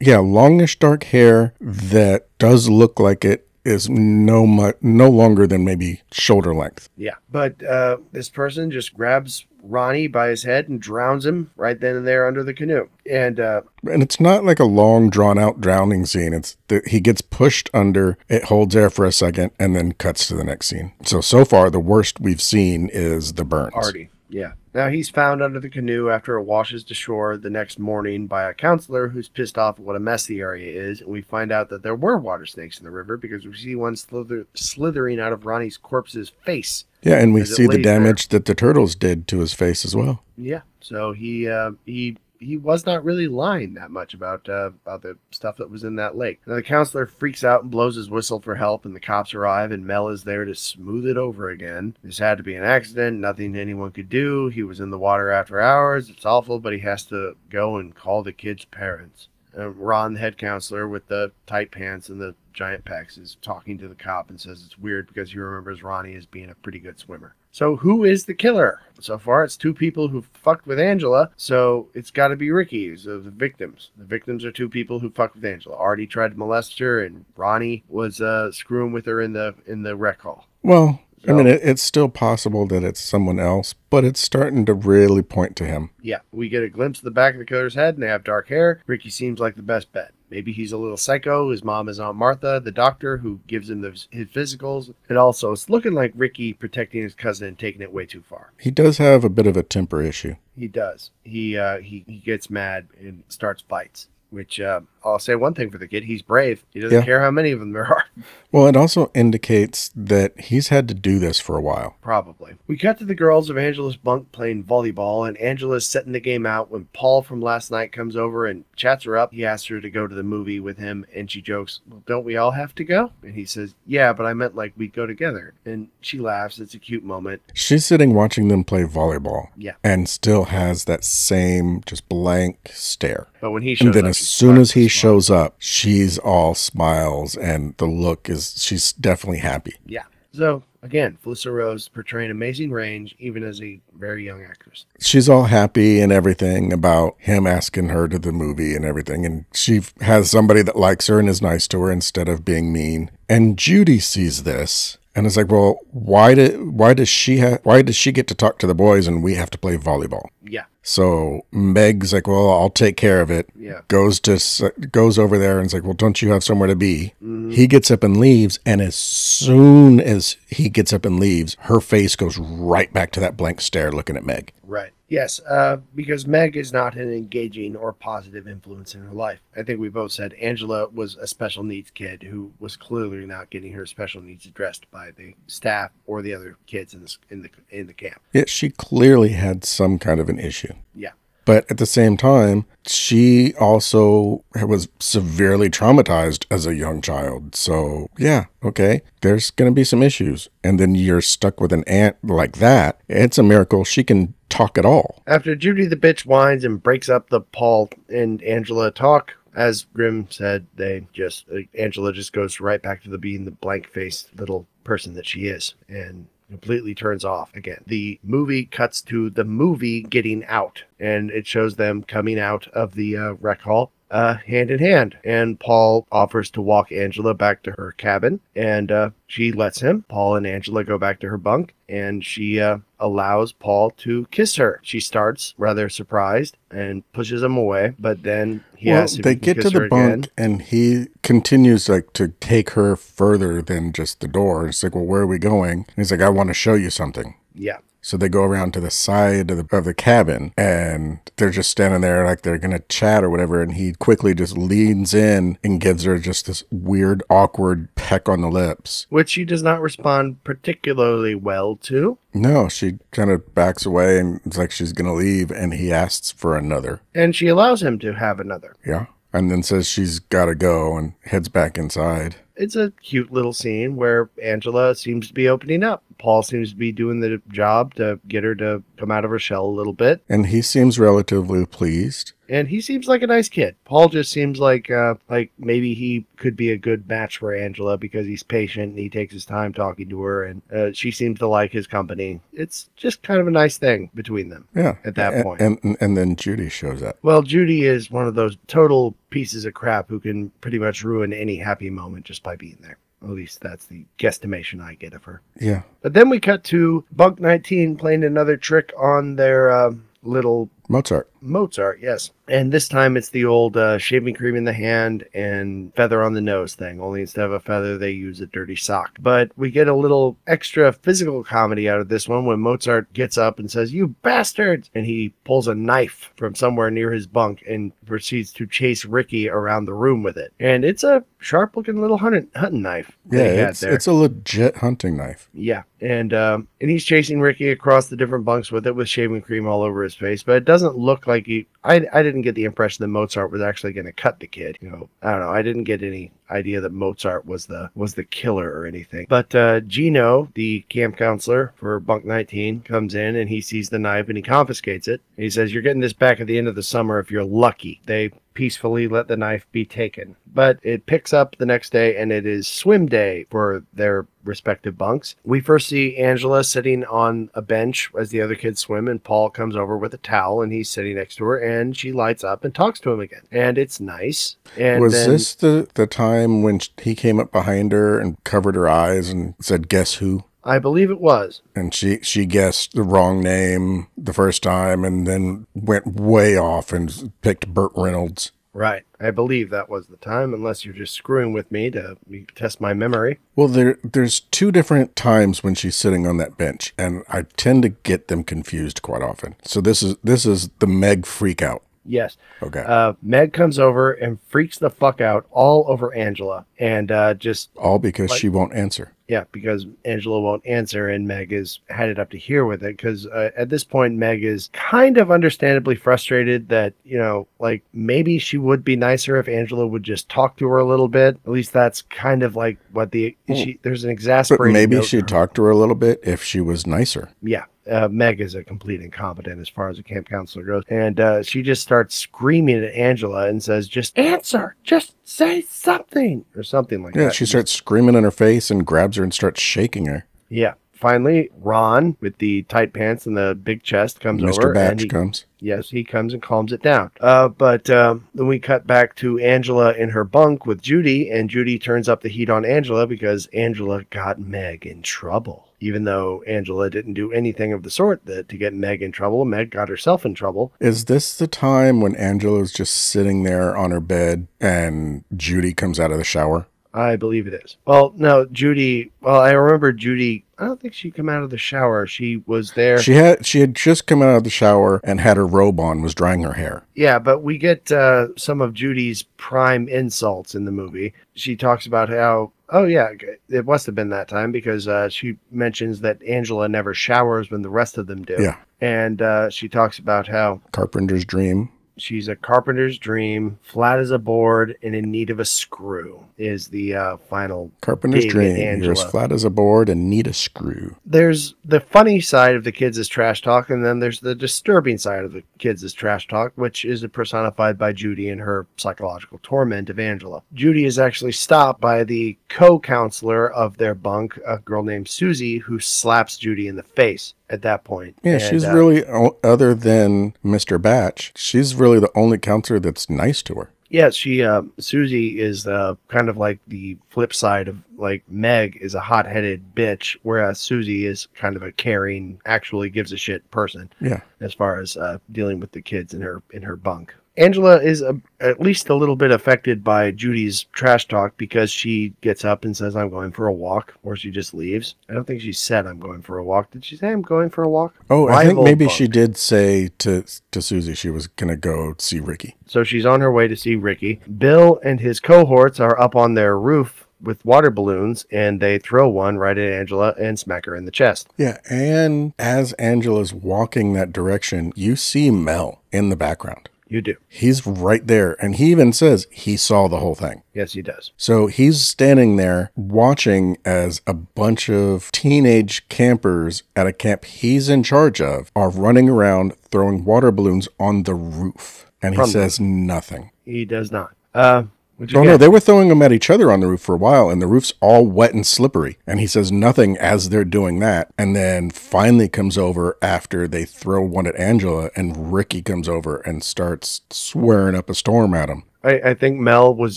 yeah, longish dark hair that does look like it is no mu- no longer than maybe shoulder length.
Yeah. But uh, this person just grabs Ronnie by his head and drowns him right then and there under the canoe. And uh,
And it's not like a long, drawn out drowning scene. It's that he gets pushed under, it holds air for a second, and then cuts to the next scene. So, so far, the worst we've seen is the burns.
Artie. Yeah. Now he's found under the canoe after it washes to shore the next morning by a counselor who's pissed off at what a mess the area is. And we find out that there were water snakes in the river because we see one slither- slithering out of Ronnie's corpse's face.
Yeah, and we see the
lays there.
damage that the turtles did to his face as well.
Yeah. So he uh, he he was not really lying that much about uh, about the stuff that was in that lake. Now the counselor freaks out and blows his whistle for help, and the cops arrive, and Mel is there to smooth it over again. This had to be an accident, nothing anyone could do. He was in the water after hours. It's awful, but he has to go and call the kid's parents. And Ron, the head counselor with the tight pants and the giant pecs, is talking to the cop and says it's weird because he remembers Ronnie as being a pretty good swimmer. So who is the killer? So far, it's two people who fucked with Angela. So it's got to be Ricky. So the victims. The victims are two people who fucked with Angela. Artie tried to molest her, and Ronnie was uh, screwing with her in the in the rec hall.
Well, I mean, it, it's still possible that it's someone else, but it's starting to really point to him.
Yeah, we get a glimpse of the back of the killer's head, and they have dark hair. Ricky seems like the best bet. Maybe he's a little psycho. His mom is Aunt Martha, the doctor who gives him the, his physicals. And also, it's looking like Ricky protecting his cousin and taking it way too far.
He does have a bit of a temper issue.
He does. He uh, he he gets mad and starts fights. Which uh, I'll say one thing for the kid: he's brave. He doesn't
Yeah.
care how many of them there are.
Well, it also indicates that he's had to do this for a while.
Probably. We cut to the girls of Angela's bunk playing volleyball, and Angela's setting the game out when Paul from last night comes over and chats her up. He asks her to go to the movie with him, and she jokes, Well, don't we all have to go? And he says, Yeah, but I meant like we'd go together. And she laughs. It's a cute moment.
She's sitting watching them play volleyball
Yeah.
and still has that same just blank stare.
But when he shows up,
soon as he shows up, she's all smiles and the look is she's definitely happy.
Yeah. So, again, Felissa Rose portraying amazing range, even as a very young actress.
She's all happy and everything about him asking her to the movie and everything. And she has somebody that likes her and is nice to her instead of being mean. And Judy sees this and is like, well, why did why does she ha- why does she get to talk to the boys and we have to play volleyball?
Yeah.
So Meg's like, well, I'll take care of it.
Yeah.
Goes to goes over there and is like, well, don't you have somewhere to be?
Mhm.
He gets up and leaves, and as soon as he gets up and leaves, her face goes right back to that blank stare, looking at Meg.
Right. Yes, uh, because Meg is not an engaging or positive influence in her life. I think we both said Angela was a special needs kid who was clearly not getting her special needs addressed by the staff or the other kids in the in the in the camp.
Yet she clearly had some kind of an issue.
Yeah.
But at the same time, she also was severely traumatized as a young child. So, yeah, okay, there's going to be some issues. And then you're stuck with an aunt like that. It's a miracle she can talk at all.
After Judy the bitch whines and breaks up the Paul and Angela talk, as Grim said, they just uh, Angela just goes right back to the being the blank faced little person that she is and completely turns off again. The movie cuts to the movie getting out and it shows them coming out of the uh, rec hall. Uh, hand in hand, and Paul offers to walk Angela back to her cabin, and uh, she lets him. Paul and Angela go back to her bunk, and she uh, allows Paul to kiss her. She starts rather surprised and pushes him away, but then he
well,
asks if
they
he can
get to the bunk
again.
and he continues like to take her further than just the door. It's like, well, where are we going? And he's like, I want to show you something.
Yeah,
So they go around to the side of the, of the cabin and they're just standing there like they're going to chat or whatever. And he quickly just leans in and gives her just this weird, awkward peck on the lips.
which she does not respond particularly well to,
No, she kind of backs away and it's like she's going to leave. And he asks for another.
and she allows him to have another.
Yeah. And then says she's got to go and heads back inside.
It's a cute little scene where Angela seems to be opening up. Paul seems to be doing the job to get her to come out of her shell a little bit.
And he seems relatively pleased.
And he seems like a nice kid. Paul just seems like uh, like maybe he could be a good match for Angela because he's patient and he takes his time talking to her, and uh, she seems to like his company. It's just kind of a nice thing between them.
Yeah.
At that
A-
point.
And, and, and then Judy shows up.
Well, Judy is one of those total pieces of crap who can pretty much ruin any happy moment just by being there. At least that's the guesstimation I get of her.
Yeah.
But then we cut to Bunk 19 playing another trick on their um little
Mozart.
Mozart, yes. And this time it's the old uh, shaving cream in the hand and feather on the nose thing. Only instead of a feather, they use a dirty sock. But we get a little extra physical comedy out of this one when Mozart gets up and says, You bastards! And he pulls a knife from somewhere near his bunk and proceeds to chase Ricky around the room with it. And it's a sharp looking little hunting, hunting knife.
Yeah, it's, it's a legit hunting knife.
Yeah, and um, and he's chasing Ricky across the different bunks with it with shaving cream all over his face, but it doesn't look like he. I I didn't get the impression that Mozart was actually going to cut the kid. You know, I don't know. I didn't get any idea that Mozart was the was the killer or anything. But uh, Gino, the camp counselor for Bunk 19, comes in and he sees the knife and he confiscates it. He says, "You're getting this back at the end of the summer if you're lucky." They peacefully let the knife be taken. But it picks up the next day and it is swim day for their respective bunks. We first see Angela sitting on a bench as the other kids swim, and Paul comes over with a towel and he's sitting next to her and she lights up and talks to him again. And it's nice. And
was
then,
this the, the time when he came up behind her and covered her eyes and said, Guess who?
I believe it was.
And she, she guessed the wrong name the first time and then went way off and picked Burt Reynolds.
Right. I believe that was the time, unless you're just screwing with me to test my memory.
Well, there there's two different times when she's sitting on that bench, and I tend to get them confused quite often. So this is this is the Meg freak out.
Yes.
Okay.
Uh, Meg comes over and freaks the fuck out all over Angela and uh, just
All because
like-
she won't answer.
Yeah, because Angela won't answer, and Meg is had it up to here with it. Because uh, at this point, Meg is kind of understandably frustrated that you know, like maybe she would be nicer if Angela would just talk to her a little bit. At least that's kind of like what the she. There's an
But maybe she'd talk to her a little bit if she was nicer.
Yeah. Uh, Meg is a complete incompetent as far as a camp counselor goes. And uh, she just starts screaming at Angela and says, Just answer, just say something, or something like
Yeah,
that.
Yeah, she starts screaming in her face and grabs her and starts shaking her.
Yeah. finally, Ron with the tight pants and the big chest comes
Mr.
over.
Batch
and he,
comes.
Yes, he comes and calms it down. Uh, but um, then we cut back to Angela in her bunk with Judy, and Judy turns up the heat on Angela because Angela got Meg in trouble. Even though Angela didn't do anything of the sort that, to get Meg in trouble, Meg got herself in trouble.
Is this the time when Angela's just sitting there on her bed and Judy comes out of the shower?
I believe it is. Well, no, Judy. Well, I remember Judy. I don't think she come out of the shower. She was there.
She had she had just come out of the shower and had her robe on, was drying her hair.
Yeah, but we get uh, some of Judy's prime insults in the movie. She talks about how, oh, yeah, it must have been that time because uh, she mentions that Angela never showers when the rest of them do.
Yeah.
And uh, she talks about how
Carpenter's dream.
She's a carpenter's dream, flat as a board, and in need of a screw, is the uh, final
Carpenter's dream.
Angela.
You're as flat as a board and need a screw.
there's the funny side of the kids is trash talk, and then there's the disturbing side of the kids is trash talk, which is personified by Judy and her psychological torment of Angela. Judy is actually stopped by the co-counselor of their bunk, a girl named Susie, who slaps Judy in the face at that point.
Yeah,
And,
she's
uh,
really other than Mr. Batch. She's really the only counselor that's nice to her.
Yeah, she uh, Susie is uh, kind of like the flip side of like Meg is a hot-headed bitch, whereas Susie is kind of a caring, actually gives a shit person.
Yeah.
as far as uh, dealing with the kids in her in her bunk. Angela is a, at least a little bit affected by Judy's trash talk because she gets up and says, "I'm going for a walk," or she just leaves. I don't think she said, "I'm going for a walk." Did she say, "I'm going for a walk"?
Oh, I think maybe
bunk.
she did say to to Susie she was gonna go see Ricky.
So she's on her way to see Ricky. Bill and his cohorts are up on their roof with water balloons, and they throw one right at Angela and smack her in the chest.
Yeah, and as Angela's walking that direction, you see Mel in the background.
You do.
He's right there, and he even says he saw the whole thing.
Yes, he does.
So he's standing there watching as a bunch of teenage campers at a camp he's in charge of are running around throwing water balloons on the roof. And he
From
says nothing.
He does not. Uh, which
Oh no, they were throwing them at each other on the roof for a while, and the roof's all wet and slippery. And he says nothing as they're doing that, and then finally comes over after they throw one at Angela, and Ricky comes over and starts swearing up a storm at him.
I, I think Mel was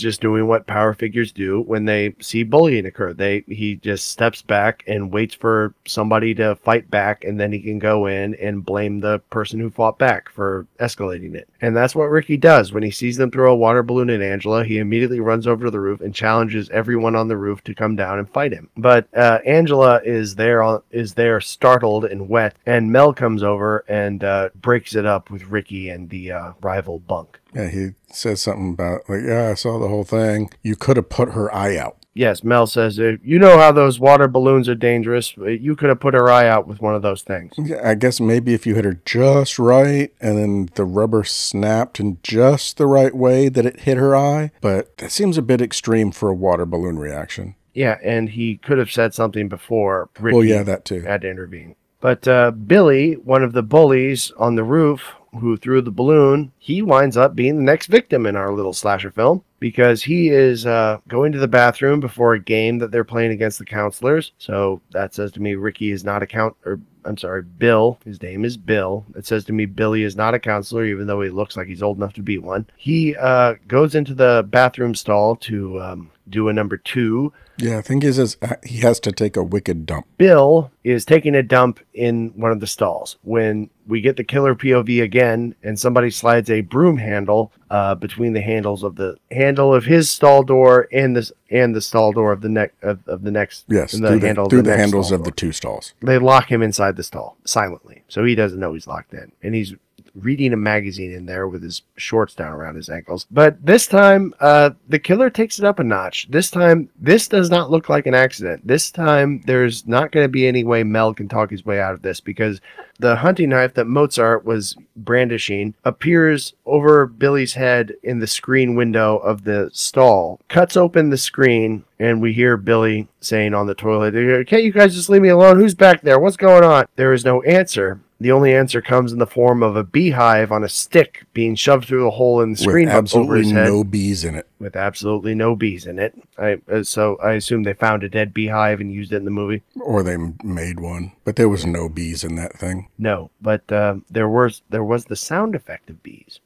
just doing what power figures do when they see bullying occur. They he just steps back and waits for somebody to fight back, and then he can go in and blame the person who fought back for escalating it. And that's what Ricky does when he sees them throw a water balloon at Angela. He immediately runs over to the roof and challenges everyone on the roof to come down and fight him. But uh, Angela is there on, is there startled and wet, and Mel comes over and uh, breaks it up with Ricky and the uh, rival bunk.
Yeah, he says something about like, yeah, I saw the whole thing. You could have put her eye out.
Yes, Mel says, uh, you know how those water balloons are dangerous. Uh, You could have put her eye out with one of those things.
Yeah, I guess maybe if you hit her just right and then the rubber snapped in just the right way that it hit her eye, but that seems a bit extreme for a water balloon reaction.
Yeah, and he could have said something before Ricky
Well, yeah, that too.
had to intervene. But uh, Billy, one of the bullies on the roof who threw the balloon, he winds up being the next victim in our little slasher film because he is uh, going to the bathroom before a game that they're playing against the counselors. So that says to me Ricky is not a count, or I'm sorry, Bill. His name is Bill. It says to me Billy is not a counselor, even though he looks like he's old enough to be one. He uh, goes into the bathroom stall to um, do a number two.
Yeah, I think he says uh, he has to take a wicked dump.
Bill is taking a dump in one of the stalls when we get the killer POV again, and somebody slides a broom handle uh, between the handles of the handle of his stall door and this and the stall door of the neck of, of the next.
Yes,
the
through the,
handle
through
the
the, handles of the two stalls.
They lock him inside the stall silently, so he doesn't know he's locked in, and he's reading a magazine in there with his shorts down around his ankles. But this time, uh, the killer takes it up a notch. This time, this does not look like an accident. This time, there's not going to be any way Mel can talk his way out of this because the hunting knife that Mozart was brandishing appears over Billy's head in the screen window of the stall, cuts open the screen, and we hear Billy saying on the toilet, Can't you guys just leave me alone? Who's back there? What's going on? There is no answer. The only answer comes in the form of a beehive on a stick being shoved through a hole in the screen
with
up over his
absolutely no bees in it.
with absolutely no bees in it. I uh, so I assume they found a dead beehive and used it in the movie.
Or they made one, but there was no bees in that thing.
No, but uh, there was there was the sound effect of bees.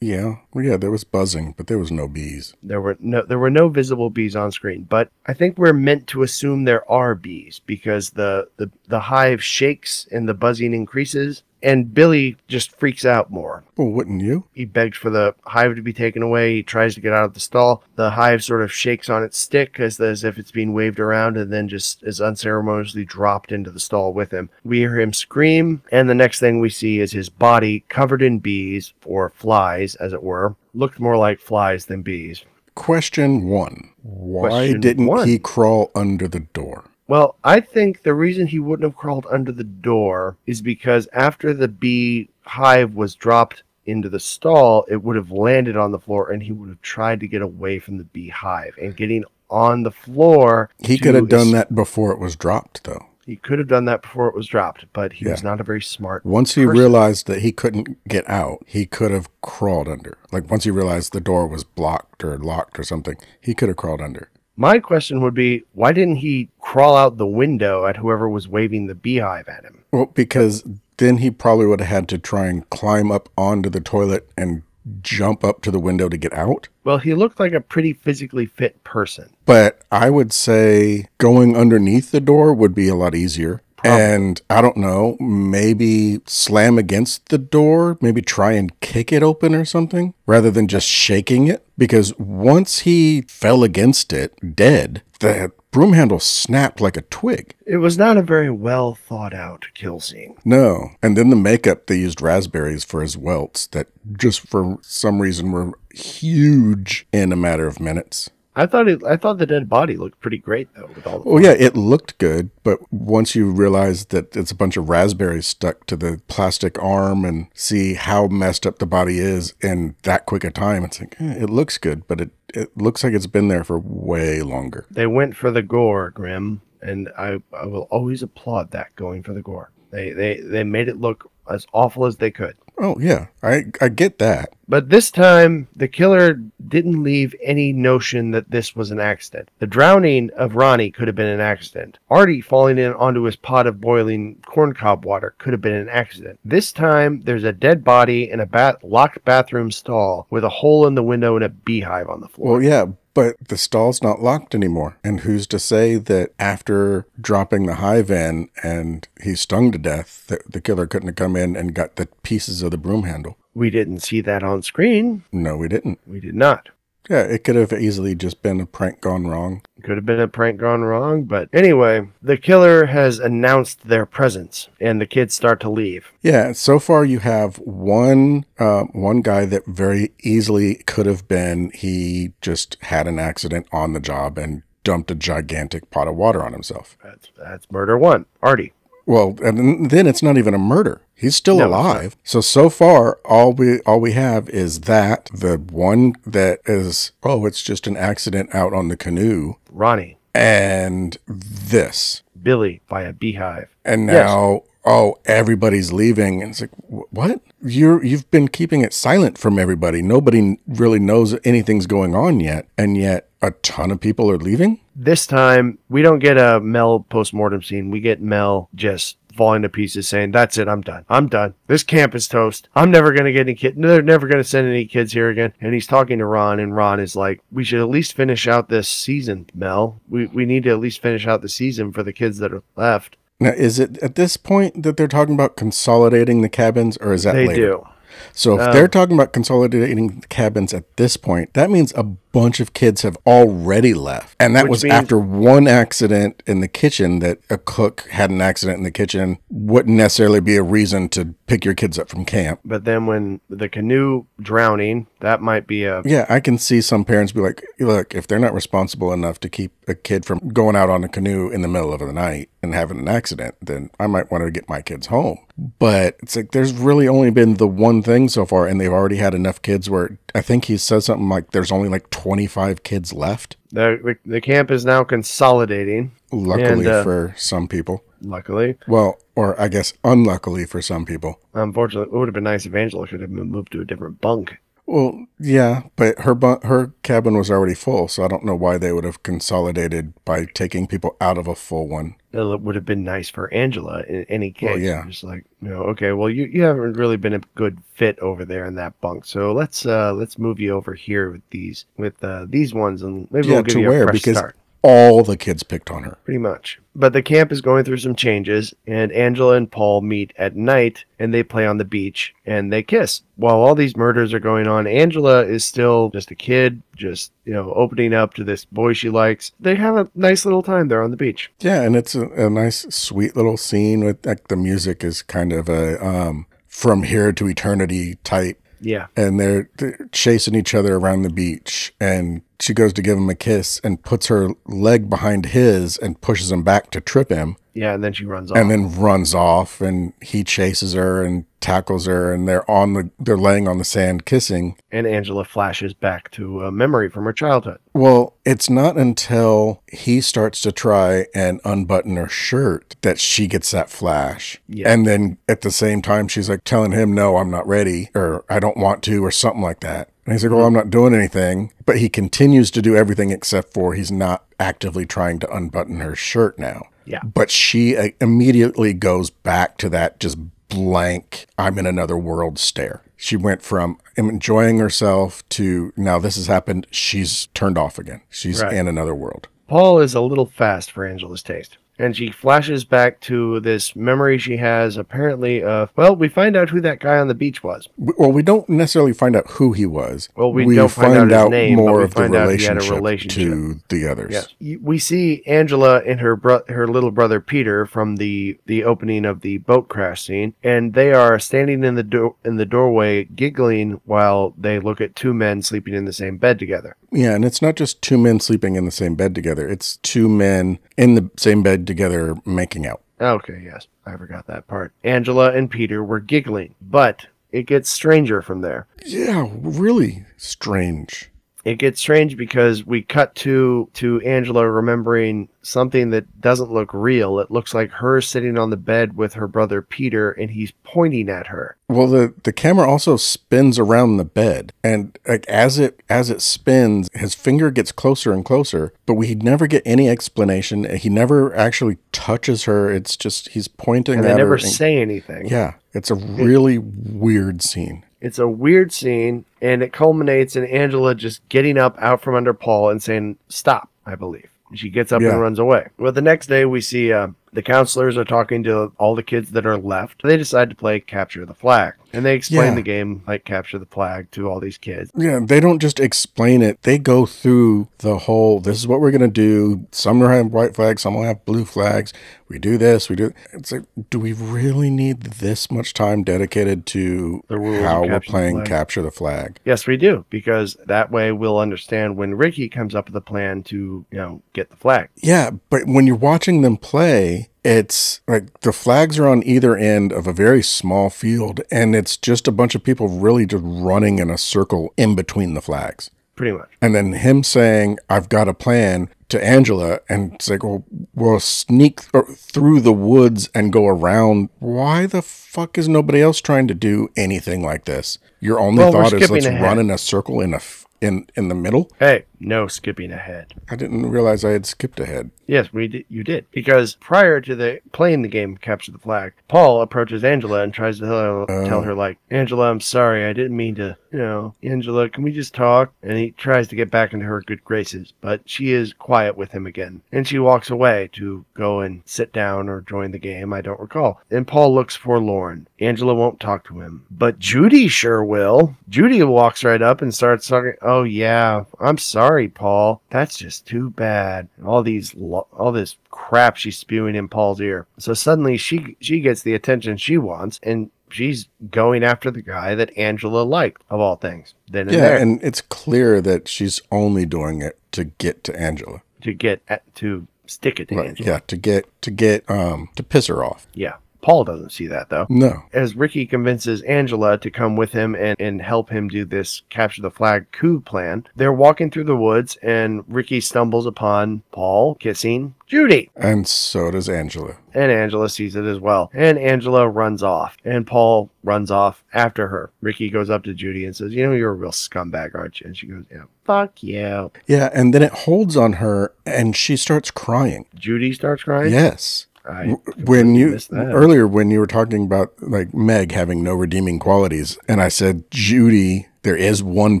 Yeah, well, yeah, there was buzzing, but there was no bees.
There were no there were no visible bees on screen, but I think we're meant to assume there are bees because the the, the hive shakes and the buzzing increases and Billy just freaks out more.
Well, wouldn't you?
He begs for the hive to be taken away. He tries to get out of the stall. The hive sort of shakes on its stick as, as if it's being waved around and then just is unceremoniously dropped into the stall with him. We hear him scream, and the next thing we see is his body covered in bees, or flies, as it were. Looked more like flies than bees.
Question one Why
Question
didn't
one.
he crawl under the door?
Well, I think the reason he wouldn't have crawled under the door is because after the bee hive was dropped into the stall, it would have landed on the floor and he would have tried to get away from the beehive. And getting on the floor,
He could have done
es-
that before it was dropped, though.
He could have done that before it was dropped, but he was not a very smart.
Once he realized that he couldn't get out, he could have crawled under. Like once he realized the door was blocked or locked or something, he could have crawled under.
My question would be why didn't he crawl out the window at whoever was waving the beehive at him?
Well, because then he probably would have had to try and climb up onto the toilet and jump up to the window to get out.
Well, he looked like a pretty physically fit person.
But I would say going underneath the door would be a lot easier. Oh. And I don't know, maybe slam against the door, maybe try and kick it open or something rather than just shaking it. Because once he fell against it dead, the broom handle snapped like a twig.
It was not a very well thought out kill scene.
No. And then the makeup, they used raspberries for his welts that just for some reason were huge in a matter of minutes.
I thought it, I thought the dead body looked pretty great though with all the
Well, yeah, it looked good, but once you realize that it's a bunch of raspberries stuck to the plastic arm and see how messed up the body is in that quick a time, it's like, eh, it looks good, but it, it looks like it's been there for way longer.
They went for the gore, Grim, and I, I will always applaud that going for the gore. They they they made it look as awful as they could.
Oh, yeah, I, I get that.
But this time, the killer didn't leave any notion that this was an accident. The drowning of Ronnie could have been an accident. Artie falling in onto his pot of boiling corncob water could have been an accident. This time, there's a dead body in a bat- locked bathroom stall with a hole in the window and a beehive on the floor.
Well, yeah, but the stall's not locked anymore. And who's to say that after dropping the hive in and he's stung to death, that the killer couldn't have come in and got the pieces of the broom handle?
we didn't see that on screen.
No, we didn't.
We did not.
Yeah, it could have easily just been a prank gone wrong.
Could have been a prank gone wrong, but anyway, the killer has announced their presence, and the kids start to leave.
Yeah, so far you have one uh, one guy that very easily could have been he just had an accident on the job and dumped a gigantic pot of water on himself.
That's that's murder one, Artie.
Well, and then it's not even a murder. He's still
No,
alive. So so far all we all we have is that the one that is oh, it's just an accident out on the canoe
Ronnie,
and this.
Billy by a beehive.
And now, oh, everybody's leaving. And it's like, what? You're you've been keeping it silent from everybody. Nobody really knows anything's going on yet, and yet a ton of people are leaving.
This time, we don't get a Mel postmortem scene. We get Mel just falling to pieces saying, That's it, I'm done. I'm done. This camp is toast. I'm never going to get any kids. They're never going to send any kids here again. And he's talking to Ron, and Ron is like, We should at least finish out this season, Mel. We, we need to at least finish out the season for the kids that are left.
Now, is it at this point that they're talking about consolidating the cabins, or is that
They
later?
do.
So if
Um,
they're talking about consolidating the cabins at this point, that means a bunch of kids have already left. And that
Which
was
means-
after one accident in the kitchen that a cook had an accident in the kitchen wouldn't necessarily be a reason to pick your kids up from camp.
But then when the canoe drowning, that might be a
Yeah, I can see some parents be like, look, if they're not responsible enough to keep a kid from going out on a canoe in the middle of the night and having an accident, then I might want to get my kids home. But it's like there's really only been the one thing so far, and they've already had enough kids where I think he said something like there's only like 25 kids left.
the, the, the camp is now consolidating.
Luckily
And, uh,
for some people.
luckily.
Well, or I guess unluckily for some people.
Unfortunately, it would have been nice if Angela could have moved to a different bunk.
Well, yeah, but her bu- her cabin was already full, so I don't know why they would have consolidated by taking people out of a full one.
It would have been nice for Angela in any case.
Well, yeah.
Just like, you know, okay, well, you, you haven't really been a good fit over there in that bunk, so let's uh let's move you over here with these with uh these ones, and maybe
Yeah,
we'll give
to
you
where?
a fresh
Because
start.
All the kids picked on her.
Pretty much. But the camp is going through some changes, and Angela and Paul meet at night and they play on the beach and they kiss. While all these murders are going on, Angela is still just a kid, just, you know, opening up to this boy she likes. They have a nice little time there on the beach.
Yeah, and it's a, a nice, sweet little scene with like the music is kind of a um, from here to eternity type,
Yeah.
and they're, they're chasing each other around the beach, and she goes to give him a kiss and puts her leg behind his and pushes him back to trip him,
Yeah, and then she runs off.
and then runs off, and he chases her and tackles her, and they're on the they're laying on the sand kissing.
and Angela flashes back to a memory from her childhood.
Well, it's not until he starts to try and unbutton her shirt that she gets that flash.
Yeah.
And then at the same time, she's like telling him, No, I'm not ready, or I don't want to, or something like that. And he's like, Well, I'm not doing anything. But he continues to do everything except for he's not actively trying to unbutton her shirt now.
Yeah.
But she uh, immediately goes back to that just blank, I'm in another world stare. She went from enjoying herself to now this has happened. She's turned off again. She's
Right.
in another world.
Paul is a little fast for Angela's taste. And she flashes back to this memory she has, apparently, of, well, we find out who that guy on the beach was.
Well, we don't necessarily find out who he was.
Well, we don't find out his name, but
more
we
of the
find out he had a
relationship,
relationship.
to the others.
Yes. We see Angela and her bro- her little brother Peter from the the opening of the boat crash scene, and they are standing in the door in the doorway giggling while they look at two men sleeping in the same bed together.
Yeah, and it's not just two men sleeping in the same bed together. It's two men in the same bed together making out.
Okay, yes, I forgot that part. Angela and Peter were giggling, but it gets stranger from there.
Yeah, really strange.
It gets strange because we cut to to Angela remembering something that doesn't look real. It looks like her sitting on the bed with her brother Peter and he's pointing at her.
Well, the the camera also spins around the bed, and like as it as it spins, his finger gets closer and closer. But we never get any explanation. He never actually touches her. It's just he's pointing
And they
at
never
and-
say anything.
yeah, it's a really weird scene.
It's a weird scene and it culminates in Angela just getting up out from under Paul and saying, Stop, I believe. She gets up
Yeah.
and runs away. Well, the next day we see uh, the counselors are talking to all the kids that are left. They decide to play Capture the Flag. And they explain
Yeah.
the game like Capture the Flag to all these kids.
Yeah, they don't just explain it. They go through the whole. This is what we're gonna do. Some will have white flags. Some will have blue flags. We do this. We do. It's like, do we really need this much time dedicated to how we're playing capture the flag?
Yes, we do, because that way we'll understand when Ricky comes up with a plan to, you know, get the flag.
Yeah, but when you're watching them play, it's like the flags are on either end of a very small field, and it's just a bunch of people really just running in a circle in between the flags.
Pretty much.
And then him saying, I've got a plan to Angela, and it's like, well, we'll sneak th- through the woods and go around. Why the fuck is nobody else trying to do anything like this? Your only
Well,
thought is let's
ahead.
run in a circle in a f- in in the middle.
Hey, no skipping ahead.
I didn't realize I had skipped ahead.
Yes, we did. You did because prior to the playing the game capture the flag, Paul approaches Angela and tries to tell, uh. tell her like, "Angela, I'm sorry, I didn't mean to. You know, Angela, can we just talk?" And he tries to get back into her good graces, but she is quiet with him again, and she walks away to go and sit down or join the game. I don't recall. And Paul looks forlorn. Angela won't talk to him, but Judy sure will. Judy walks right up and starts talking. Oh yeah, I'm sorry, Paul. That's just too bad. All these, all this crap she's spewing in Paul's ear. So suddenly she she gets the attention she wants, and she's going after the guy that Angela liked of all things. Then and
Yeah,
there
and it's clear that she's only doing it to get to Angela.
to get at, to stick it to
Like,
Angela.
yeah, to get to get um to piss her off.
Yeah. Paul doesn't see that though.
No.
As Ricky convinces Angela to come with him and, and help him do this capture the flag coup plan, they're walking through the woods and Ricky stumbles upon Paul kissing Judy.
And so does Angela.
And Angela sees it as well. And Angela runs off. And Paul runs off after her. Ricky goes up to Judy and says, You know, you're a real scumbag, aren't you? And she goes, Yeah, fuck you.
Yeah, and then it holds on her and she starts crying.
Judy starts crying.
Yes.
I
when you
that.
earlier when you were talking about like Meg having no redeeming qualities and I said Judy there is one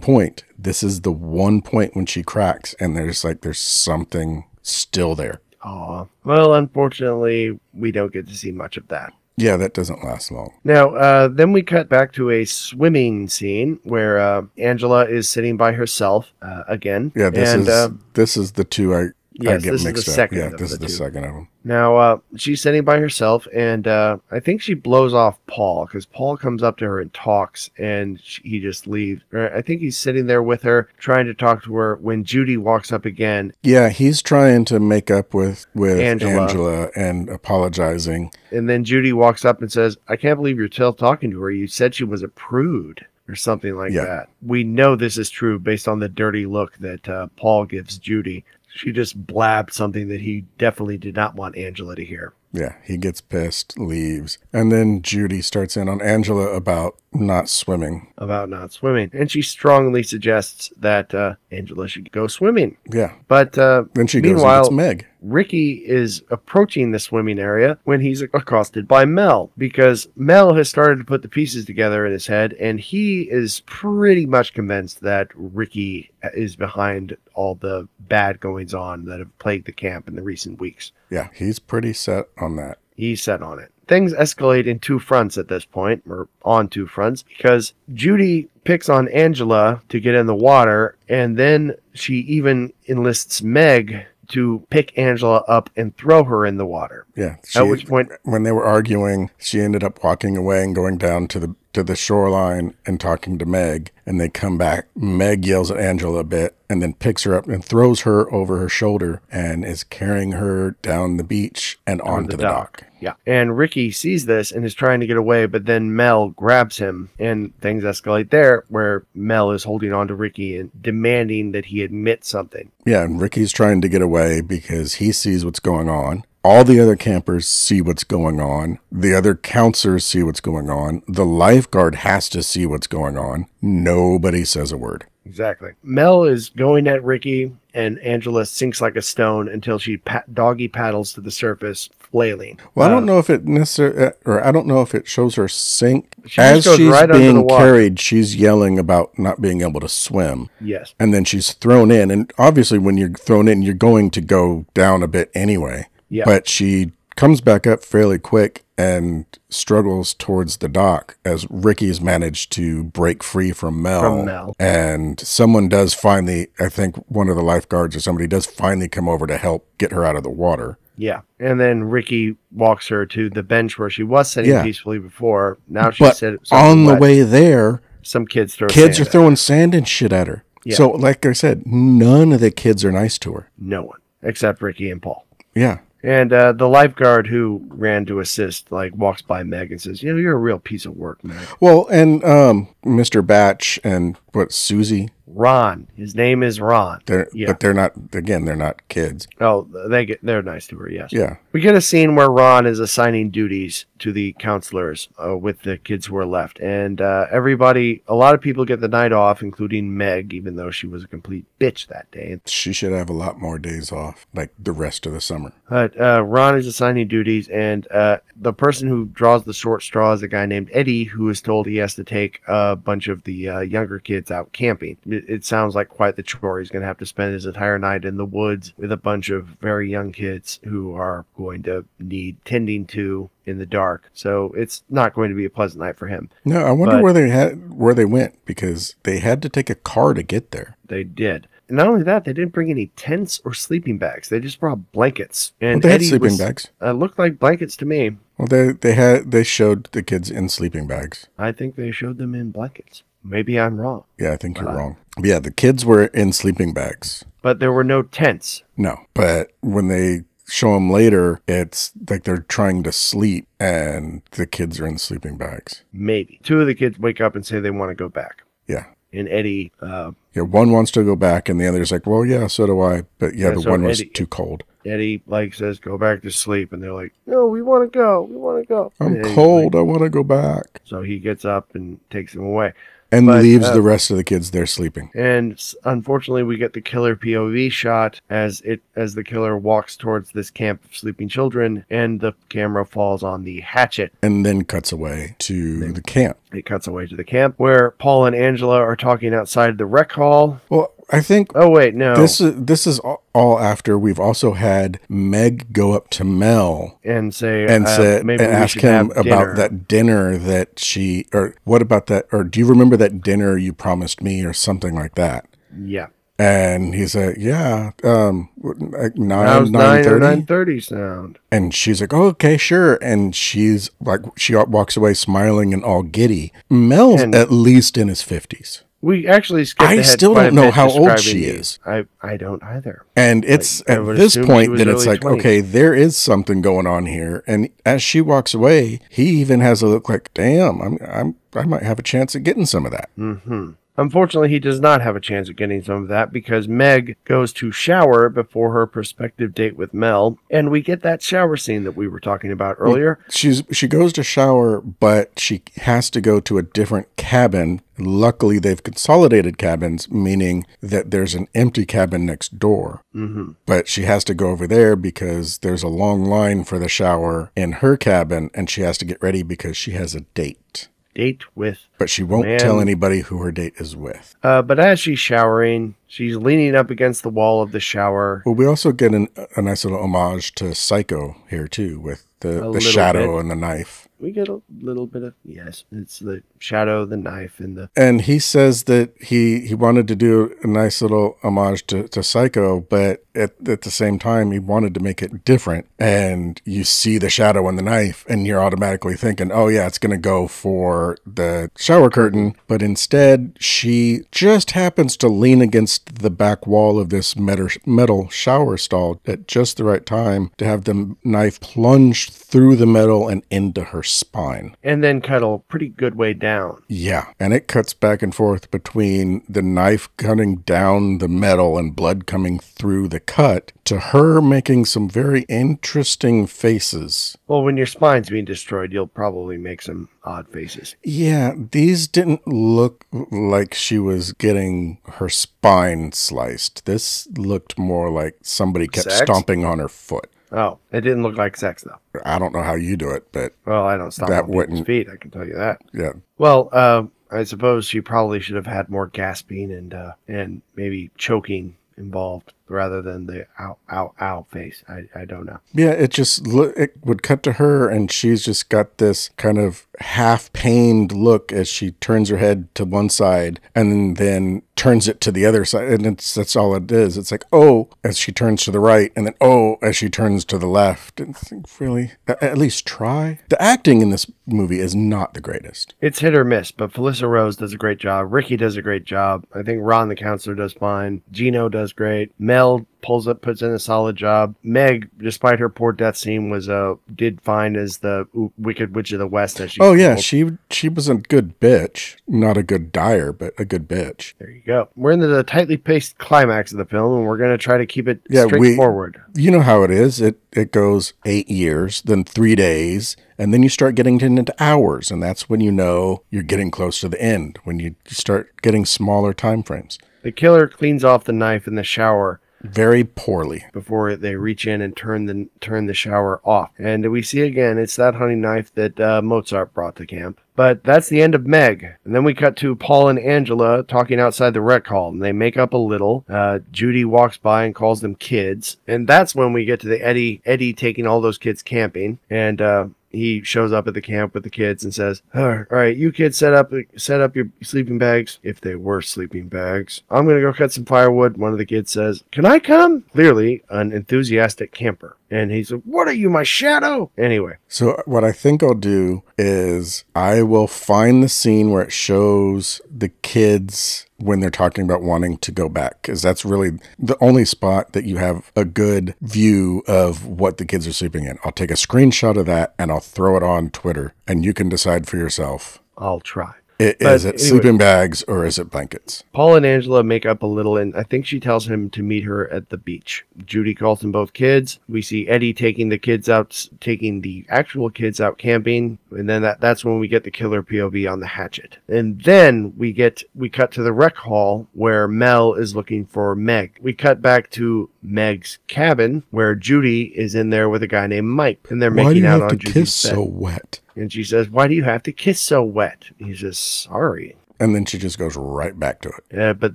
point this is the one point when she cracks and there's like there's something still there
Aw. Well, unfortunately, we don't get to see much of that.
yeah that doesn't last long
Now, uh, then we cut back to a swimming scene where uh, Angela is sitting by herself uh, again.
yeah this
and,
is
uh,
this is the two I
Yes,
get
this is the
mixed up
second
yeah this is the second of them
Now, uh, she's sitting by herself, and uh, I think she blows off Paul because Paul comes up to her and talks, and she, he just leaves. I think he's sitting there with her, trying to talk to her when Judy walks up again,
yeah he's trying to make up with with
Angela.
Angela, and apologizing
and then Judy walks up and says, "I can't believe you're still talking to her. You said she was a prude." Or something like
Yeah.
that. We know this is true based on the dirty look that uh, Paul gives Judy. She just blabbed something that he definitely did not want Angela to hear.
Yeah, he gets pissed, leaves. And then Judy starts in on Angela about not swimming.
about not swimming. And she strongly suggests that uh, Angela should go swimming.
Yeah.
But uh,
Then she goes
Meanwhile-
and gets Meg.
Ricky is approaching the swimming area when he's accosted by Mel because Mel has started to put the pieces together in his head and he is pretty much convinced that Ricky is behind all the bad goings on that have plagued the camp in the recent weeks.
Yeah, he's pretty set on that.
He's set on it. Things escalate in two fronts at this point, or on two fronts, because Judy picks on Angela to get in the water, and then she even enlists Meg to pick Angela up and throw her in the water.
Yeah. She,
At which point,
when they were arguing, she ended up walking away and going down to the to the shoreline and talking to Meg. And they come back. Meg yells at Angela a bit and then picks her up and throws her over her shoulder and is carrying her down the beach and onto the, dock.
Yeah. And Ricky sees this and is trying to get away, but then Mel grabs him and things escalate there where Mel is holding on to Ricky and demanding that he admit something.
Yeah, and Ricky's trying to get away because he sees what's going on. All the other campers see what's going on. The other counselors see what's going on. The lifeguard has to see what's going on. Nobody says a word.
Exactly. Mel is going at Ricky, and Angela sinks like a stone until she doggy paddles to the surface, flailing.
Well, I
Uh,
don't know if it necessarily, or I don't know if it shows her sink.
She
As she's
right
being carried, she's yelling about not being able to swim.
Yes.
And then she's thrown in. And obviously, when you're thrown in, you're going to go down a bit anyway.
Yeah.
But she comes back up fairly quick and struggles towards the dock as Ricky's managed to break free from Mel.
From Mel.
And someone does finally, I think one of the lifeguards or somebody does finally come over to help get her out of the water.
Yeah. And then Ricky walks her to the bench where she was sitting
Yeah.
peacefully before. Now she's
But
sit-
on the
wet.
way there,
some kids throw
kids are throwing sand and shit at her.
Yeah.
So, like I said, none of the kids are nice to her.
her. No one except Ricky and Paul.
Yeah.
And uh, the lifeguard who ran to assist, like, walks by Meg and says, "You know, you're a real piece of work, Meg."
Well, and um, Mr. Batch and what Susie,
Ron, his name is Ron.
they're
Yeah.
but they're not again, they're not kids.
Oh, they get they're nice to her. Yes.
Yeah.
We get a scene where Ron is assigning duties to the counselors uh, with the kids who are left, and uh, everybody, a lot of people get the night off, including Meg, even though she was a complete bitch that day.
She should have a lot more days off, like the rest of the summer.
But uh, Ron is assigning duties, and uh, the person who draws the short straw is a guy named Eddie, who is told he has to take a bunch of the uh, younger kids out camping. It, it sounds like quite the chore. He's going to have to spend his entire night in the woods with a bunch of very young kids who are going to need tending to in the dark. So it's not going to be a pleasant night for him.
No, I wonder
But-
where they had where they went because they had to take a car to get there.
They did. And not only that, they didn't bring any tents or sleeping bags. They just brought blankets.
Well,
And
they had sleeping
was,
bags.
Uh, looked like blankets to me.
Well, they they had they showed the kids in sleeping bags.
I think they showed them in blankets. Maybe I'm wrong.
Yeah, I think you're
Wow.
wrong. Yeah, the kids were in sleeping bags.
But there were no tents.
No, but when they show them later, it's like they're trying to sleep and the kids are in sleeping bags.
Maybe two of the kids wake up and say they want to go back.
Yeah.
And Eddie, uh,
Yeah, one wants to go back and the other's like, well, yeah, so do I. But yeah,
Yeah,
the
so
one was
Eddie-
too cold.
Eddie like says, "Go back to sleep," and they're like, "No, we want to go. We want to go."
I'm cold.
like-
I want to go back.
so he gets up and takes them away.
And
But,
leaves
uh,
the rest of the kids there sleeping.
And unfortunately, we get the killer POV shot as it as the killer walks towards this camp of sleeping children, and the camera falls on the hatchet.
And then cuts away to the camp.
It cuts away to the camp where Paul and Angela are talking outside the rec hall.
Well, I think
Oh wait, no.
this is this is all- after we've also had Meg go up to Mel
and say
and
uh,
say
maybe
and ask him about
dinner.
that dinner that she or what about that or do you remember that dinner you promised me or something like that?
Yeah,
And he said, "Yeah, um, like nine
nine
thirty.
nine thirty sound?
And she's like, oh, "Okay, sure." And she's like, she walks away smiling and all giddy. Mel's
And-
at least in his fifties,
We actually skipped
I still don't know how old she is.
I I don't either.
and it's
I
at this point that it's like,
20s.
okay, there is something going on here. And as she walks away, he even has a look like, "Damn, I'm, I'm, I might have a chance at getting some of that."
hmm Unfortunately, he does not have a chance of getting some of that because Meg goes to shower before her prospective date with Mel, and we get that shower scene that we were talking about earlier.
She's she goes to shower, but she has to go to a different cabin. Luckily, they've consolidated cabins, meaning that there's an empty cabin next door.
hmm
But she has to go over there because there's a long line for the shower in her cabin, and she has to get ready because she has a date.
Date with.
But she won't
Man.
tell anybody who her date is with.
Uh, but as she's showering, she's leaning up against the wall of the shower.
Well, we also get an, a nice little homage to Psycho here too, with the,
A
the shadow
bit.
and the knife.
We get a little bit of yes, it's the shadow, the knife, and the
And he says that he he wanted to do a nice little homage to, to Psycho, but at, at the same time he wanted to make it different. And you see the shadow and the knife, and you're automatically thinking, oh yeah, it's gonna go for the shower curtain. But instead, she just happens to lean against the back wall of this metal metal shower stall at just the right time to have the knife plunge through the metal and into her spine.
and then cut a pretty good way down.
Yeah, and it cuts back and forth between the knife cutting down the metal and blood coming through the cut to her making some very interesting faces.
Well, when your spine's being destroyed, you'll probably make some odd faces.
Yeah, these didn't look like she was getting her spine sliced. This looked more like somebody kept
Sex?
stomping on her foot.
Oh, it didn't look like sex though.
I don't know how you do it, but
Well, I don't stop
That wouldn't-
feet. I can tell you that.
yeah.
Well, uh, I suppose she probably should have had more gasping and uh, and maybe choking involved rather than the ow ow ow face. I, I don't know.
Yeah, it just look it would cut to her and she's just got this kind of half pained look as she turns her head to one side and then turns it to the other side and it's that's all it is. It's like oh as she turns to the right and then oh as she turns to the left. And it's really at least try. The acting in this movie is not the greatest.
It's hit or miss, but Felissa Rose does a great job. Ricky does a great job. I think Ron the counselor does fine. Gino does great. Mel pulls up, puts in a solid job. Meg, despite her poor death scene, was uh did fine as the Wicked Witch of the West. As she
Oh yeah, she she was a good bitch, not a good dyer, but a good bitch.
there you go. We're in the tightly paced climax of the film, and we're gonna try to keep it
Yeah, we-
straightforward.
you know how it is. It it goes eight years, then three days, and then you start getting into hours, and that's when you know you're getting close to the end. When you start getting smaller time frames,
The killer cleans off the knife in the shower
very poorly.
before they reach in and turn the turn the shower off. And we see again, it's that hunting knife that uh, Mozart brought to camp. But that's the end of Meg. And then we cut to Paul and Angela talking outside the rec hall, and they make up a little. Uh, Judy walks by and calls them kids, and that's when we get to the Eddie Eddie taking all those kids camping, and. Uh, he shows up at the camp with the kids and says, "All right, you kids set up set up your sleeping bags if they were sleeping bags. I'm gonna go cut some firewood." One of the kids says, "Can I come?" Clearly, an enthusiastic camper. And he's like, What are you, my shadow? Anyway,
So what I think I'll do is I will find the scene where it shows the kids when they're talking about wanting to go back because that's really the only spot that you have a good view of what the kids are sleeping in. I'll take a screenshot of that and I'll throw it on Twitter and you can decide for yourself.
I'll try.
I-
But
Is it
anyway.
sleeping bags or is it blankets?
Paul and Angela make up a little, and I think she tells him to meet her at the beach. Judy calls them both kids. We see Eddie taking the kids out, taking the actual kids out camping, and then that, that's when we get the killer POV on the hatchet. And then we get we cut to the rec hall where Mel is looking for Meg. We cut back to Meg's cabin where Judy is in there with a guy named Mike, and they're
Why do
making
you
out
have
on
to
Judy's
kiss
bed.
so wet?
And she says, "Why do you have to kiss so wet?" He says, "Sorry."
And then she just goes right back to it.
Uh, but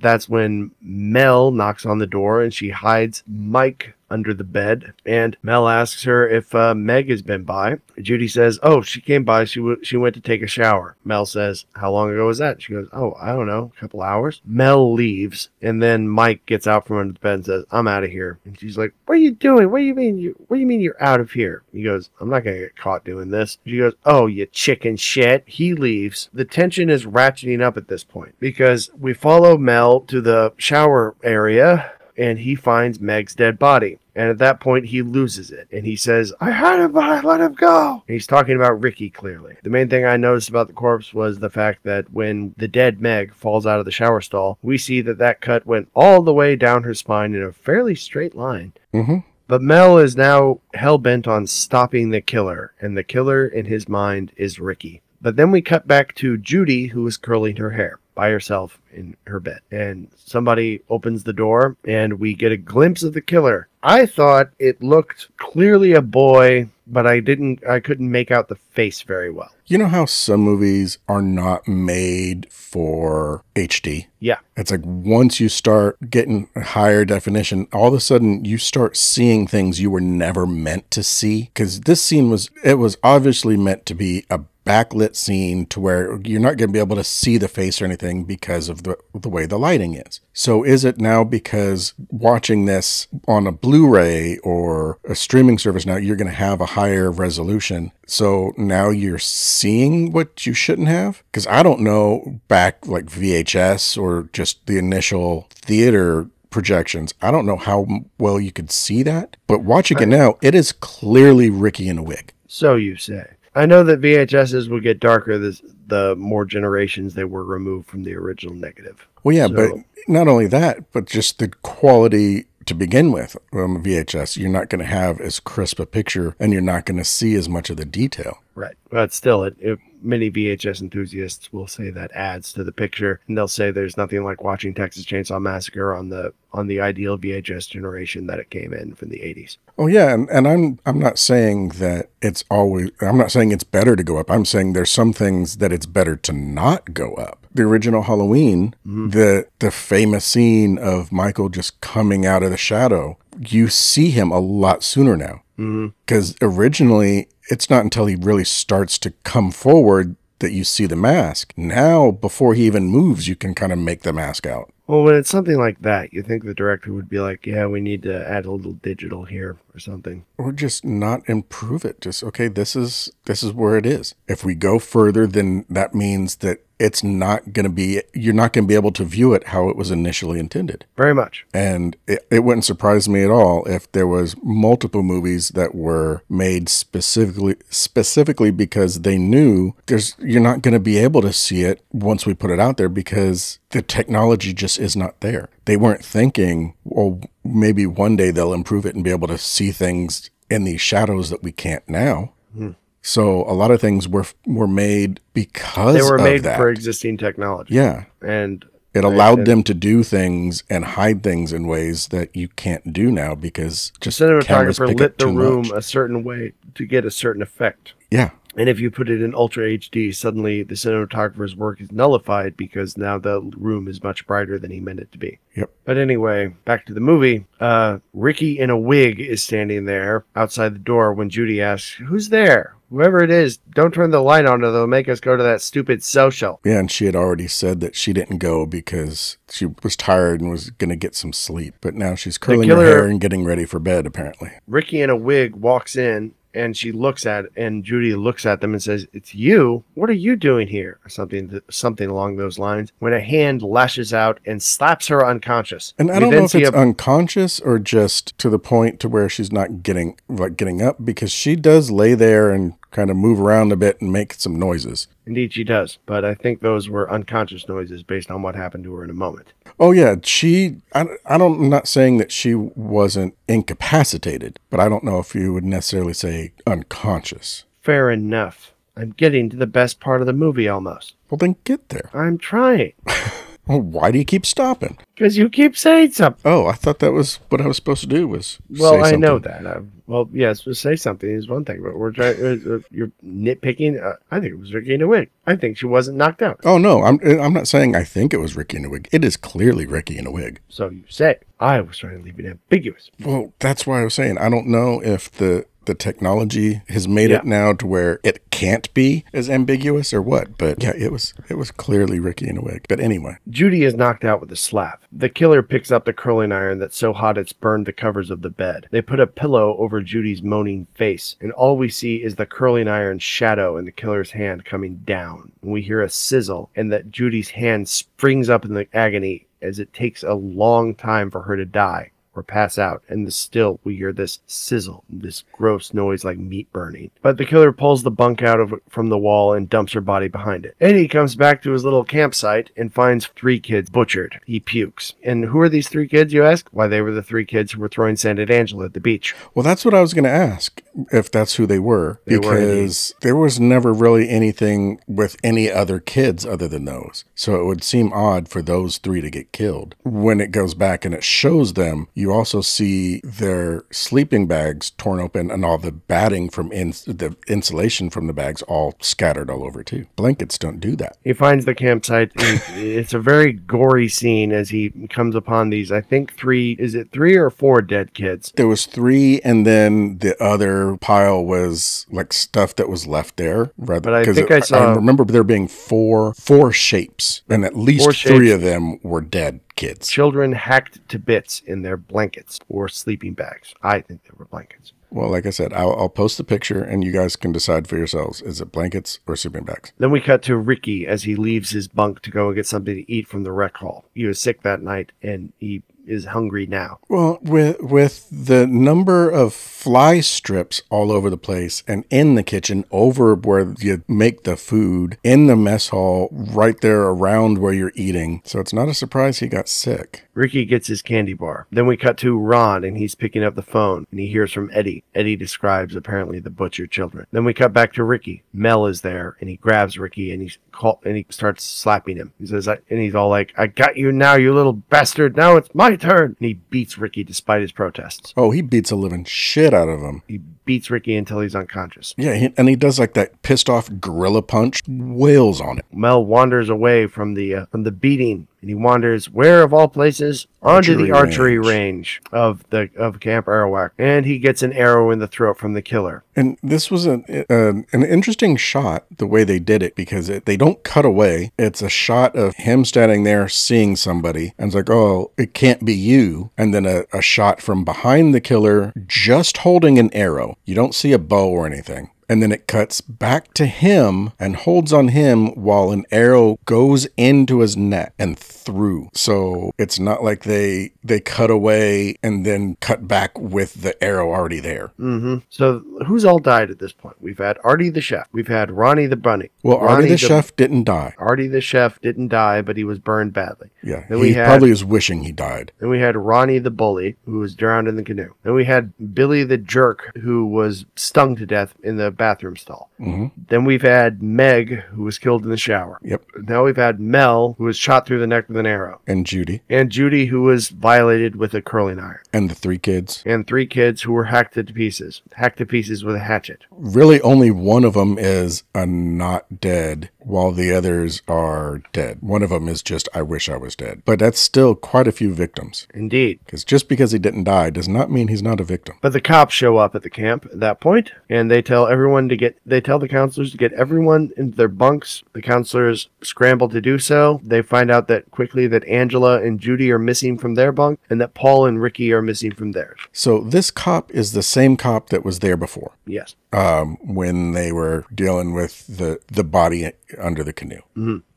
that's when Mel knocks on the door and she hides Mike under the bed. And Mel asks her if uh, Meg has been by. Judy says, "Oh, she came by. She w- she went to take a shower." Mel says, "How long ago was that?" She goes, "Oh, I don't know, a couple hours." Mel leaves, and then Mike gets out from under the bed and says, "I'm out of here." And she's like, "What are you doing? What do you mean you? What do you mean you're out of here?" He goes, "I'm not gonna get caught doing this." She goes, "Oh, you chicken shit." He leaves. The tension is ratcheting up at this point because we follow Mel to the shower area and he finds Meg's dead body. And at that point, he loses it. And he says, I had him, but I let him go. And he's talking about Ricky clearly. The main thing I noticed about the corpse was the fact that when the dead Meg falls out of the shower stall, we see that that cut went all the way down her spine in a fairly straight line.
Mm-hmm.
But Mel is now hell bent on stopping the killer, and the killer in his mind is Ricky. But then we cut back to Judy, who is curling her hair by herself in her bed. And somebody opens the door, and we get a glimpse of the killer. I thought it looked clearly a boy, but I didn't, I couldn't make out the face very well.
You know how some movies are not made for HD?
Yeah.
It's like once you start getting a higher definition, all of a sudden you start seeing things you were never meant to see. Because this scene was, it was obviously meant to be a backlit scene to where you're not going to be able to see the face or anything because of the, the way the lighting is. So is it now because watching this on a Blu-ray or a streaming service now, you're going to have a higher resolution. So now you're seeing what you shouldn't have? Because I don't know back like VHS or just the initial theater projections. I don't know how well you could see that, but watching it now, it is clearly Ricky in a wig.
So you say. I know that VHSs will get darker the, the more generations they were removed from the original negative.
Well, yeah,
So-
but not only that, but just the quality to begin with on VHS, you're not going to have as crisp a picture and you're not going to see as much of the detail.
Right. But still, it, it, many VHS enthusiasts will say that adds to the picture, and they'll say there's nothing like watching Texas Chainsaw Massacre on the on the ideal VHS generation that it came in from the 80s.
Oh yeah, and, and I'm I'm not saying that it's always I'm not saying it's better to go up. I'm saying there's some things that it's better to not go up. The original Halloween, the the famous scene of Michael just coming out of the shadow, you see him a lot sooner now.
Mm-hmm.
Because originally it's not until he really starts to come forward that you see the mask. Now, before he even moves, you can kind of make the mask out.
Well, when it's something like that, you think the director would be like, "Yeah, we need to add a little digital here or something."
or just not improve it just okay this is this is where it is if we go further then that means that it's not going to be you're not going to be able to view it how it was initially intended.
Very much.
and it, it wouldn't surprise me at all if there was multiple movies that were made specifically specifically because they knew there's you're not going to be able to see it once we put it out there because the technology just is not there. They weren't thinking well maybe one day they'll improve it and be able to see things in these shadows that we can't now hmm. So a lot of things were were made because
They were made
that.
for existing technology.
yeah
And
it allowed
and-
them to do things and hide things in ways that you can't do now because
the
just cameras
cinematographer lit the room
much.
a certain way to get a certain effect.
Yeah,
And if you put it in Ultra HD, suddenly the cinematographer's work is nullified because now the room is much brighter than he meant it to be.
Yep.
But anyway, back to the movie. Uh, Ricky in a wig is standing there outside the door when Judy asks, Who's there? Whoever it is, don't turn the light on or they'll make us go to that stupid social.
Yeah, and she had already said that she didn't go because she was tired and was going to get some sleep. But now she's curling her hair and getting ready for bed, apparently.
Ricky in a wig walks in and she looks at and Judy looks at them and says, "It's you. What are you doing here?" or something th- something along those lines. When a hand lashes out and slaps her unconscious.
And I don't know if it's
a-
unconscious or just to the point to where she's not getting like getting up because she does lay there and kind of move around a bit and make some noises.
Indeed, she does. But I think those were unconscious noises based on what happened to her in a moment.
Oh yeah, she. I, I don't. I'm not saying that she wasn't incapacitated, but I don't know if you would necessarily say unconscious.
Fair enough. I'm getting to the best part of the movie almost.
Well, then get there.
I'm trying.
Well, why do you keep stopping?
Because you keep saying something.
Oh, I thought that was what I was supposed to do. Was
Well, I know that. Uh, well, yes, to say something is one thing, but we're trying. Uh, uh, you're nitpicking. Uh, I think it was Ricky in a wig. I think she wasn't knocked out.
Oh no, I'm. I'm not saying I think it was Ricky in a wig. It is clearly Ricky in a wig.
So you say. I was trying to leave it ambiguous.
Well, that's why I was saying I don't know if the the technology has made
Yeah.
it now to where it can't be as ambiguous or what. But yeah, it was it was clearly Ricky in a wig. But anyway,
Judy is knocked out with a slap. The killer picks up the curling iron that's so hot it's burned the covers of the bed. They put a pillow over Judy's moaning face, and all we see is the curling iron shadow in the killer's hand coming down. And we hear a sizzle, and that Judy's hand springs up in the agony as it takes a long time for her to die or pass out, and still we hear this sizzle, this gross noise like meat burning. But the killer pulls the bunk out of from the wall and dumps her body behind it. And he comes back to his little campsite and finds three kids butchered. He pukes. And who are these three kids, you ask? Why, they were the three kids who were throwing sand at Angela at the beach.
well, that's what I was going to ask if that's who they were
They were
because there was never really anything with any other kids other than those. So it would seem odd for those three to get killed. When it goes back and it shows them, you also see their sleeping bags torn open and all the batting from ins the insulation from the bags all scattered all over too. Blankets don't do that.
He finds the campsite. It's a very gory scene as he comes upon these, I think, three, is it three or four dead kids?
There was three, and then the other pile was like stuff that was left there. Rather,
But I think
it-
I saw- I
remember there being four four shapes, and at least three of them were dead kids.
Children hacked to bits in their blankets or sleeping bags. I think they were blankets.
Well, like I said, I'll, I'll post the picture, and you guys can decide for yourselves: is it blankets or sleeping bags?
Then we cut to Ricky as he leaves his bunk to go and get something to eat from the rec hall. He was sick that night and he is hungry now.
Well, with with the number of fly strips all over the place and in the kitchen, over where you make the food, in the mess hall, right there around where you're eating, so it's not a surprise he got sick.
Ricky gets his candy bar. Then we cut to Ron and he's picking up the phone and he hears from Eddie. Eddie describes apparently the butcher children. Then we cut back to Ricky. Mel is there and he grabs Ricky and he's call and he starts slapping him. He says, I, and he's all like, "I got you now, you little bastard. Now it's my turn." And he beats Ricky despite his protests.
Oh, he beats a living shit out of him.
He beats Ricky until he's unconscious.
Yeah, he, and he does like that pissed off gorilla punch, wails on it.
Mel wanders away from the uh, from the beating, and he wanders where of all places onto the
Archery
archery range. of the of Camp Arawak, and he gets an arrow in the throat from the killer.
And this was an an an interesting shot the way they did it because it, they don't cut away. It's a shot of him standing there seeing somebody, and it's like, oh, it can't be you. And then a, a shot from behind the killer, just holding an arrow. You don't see a bow or anything. And then it cuts back to him and holds on him while an arrow goes into his neck and through. So it's not like they they cut away and then cut back with the arrow already there.
hmm So who's all died at this point? We've had Artie the chef. We've had Ronnie the bunny.
Well, Artie
Ronnie
the chef didn't die.
Artie the chef didn't die, but he was burned badly.
Yeah,
Then
he
we had-
probably is wishing he died.
Then we had Ronnie the bully, who was drowned in the canoe. Then we had Billy the jerk, who was stung to death in the bathroom stall.
hmm
Then we've had Meg, who was killed in the shower.
Yep.
Now we've had Mel, who was shot through the neck with an arrow.
And Judy
And Judy, who was violated with a curling iron.
and the three kids.
And three kids who were hacked to pieces. Hacked to pieces with a hatchet.
Really, only one of them is a not dead, while the others are dead. One of them is just, I wish I was dead. But that's still quite a few victims.
Indeed.
Because just because he didn't die does not mean he's not a victim.
But the cops show up at the camp at that point, and they tell everyone to get. They tell the counselors to get everyone into their bunks. The counselors scramble to do so. They find out that quickly that Angela and Judy are missing from their bunk, and that Paul and Ricky are missing from theirs.
So this cop is the same cop that was there before.
Yes.
um, when they were dealing with the the body under the canoe.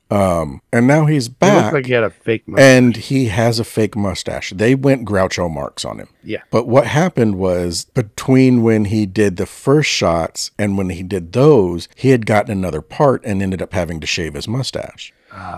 Um, and now he's
He
back,
like he had a fake mustache.
and he has a fake mustache. They went Groucho Marx on him.
Yeah.
But what happened was between when he did the first shots and when he did those, he had gotten another part and ended up having to shave his mustache.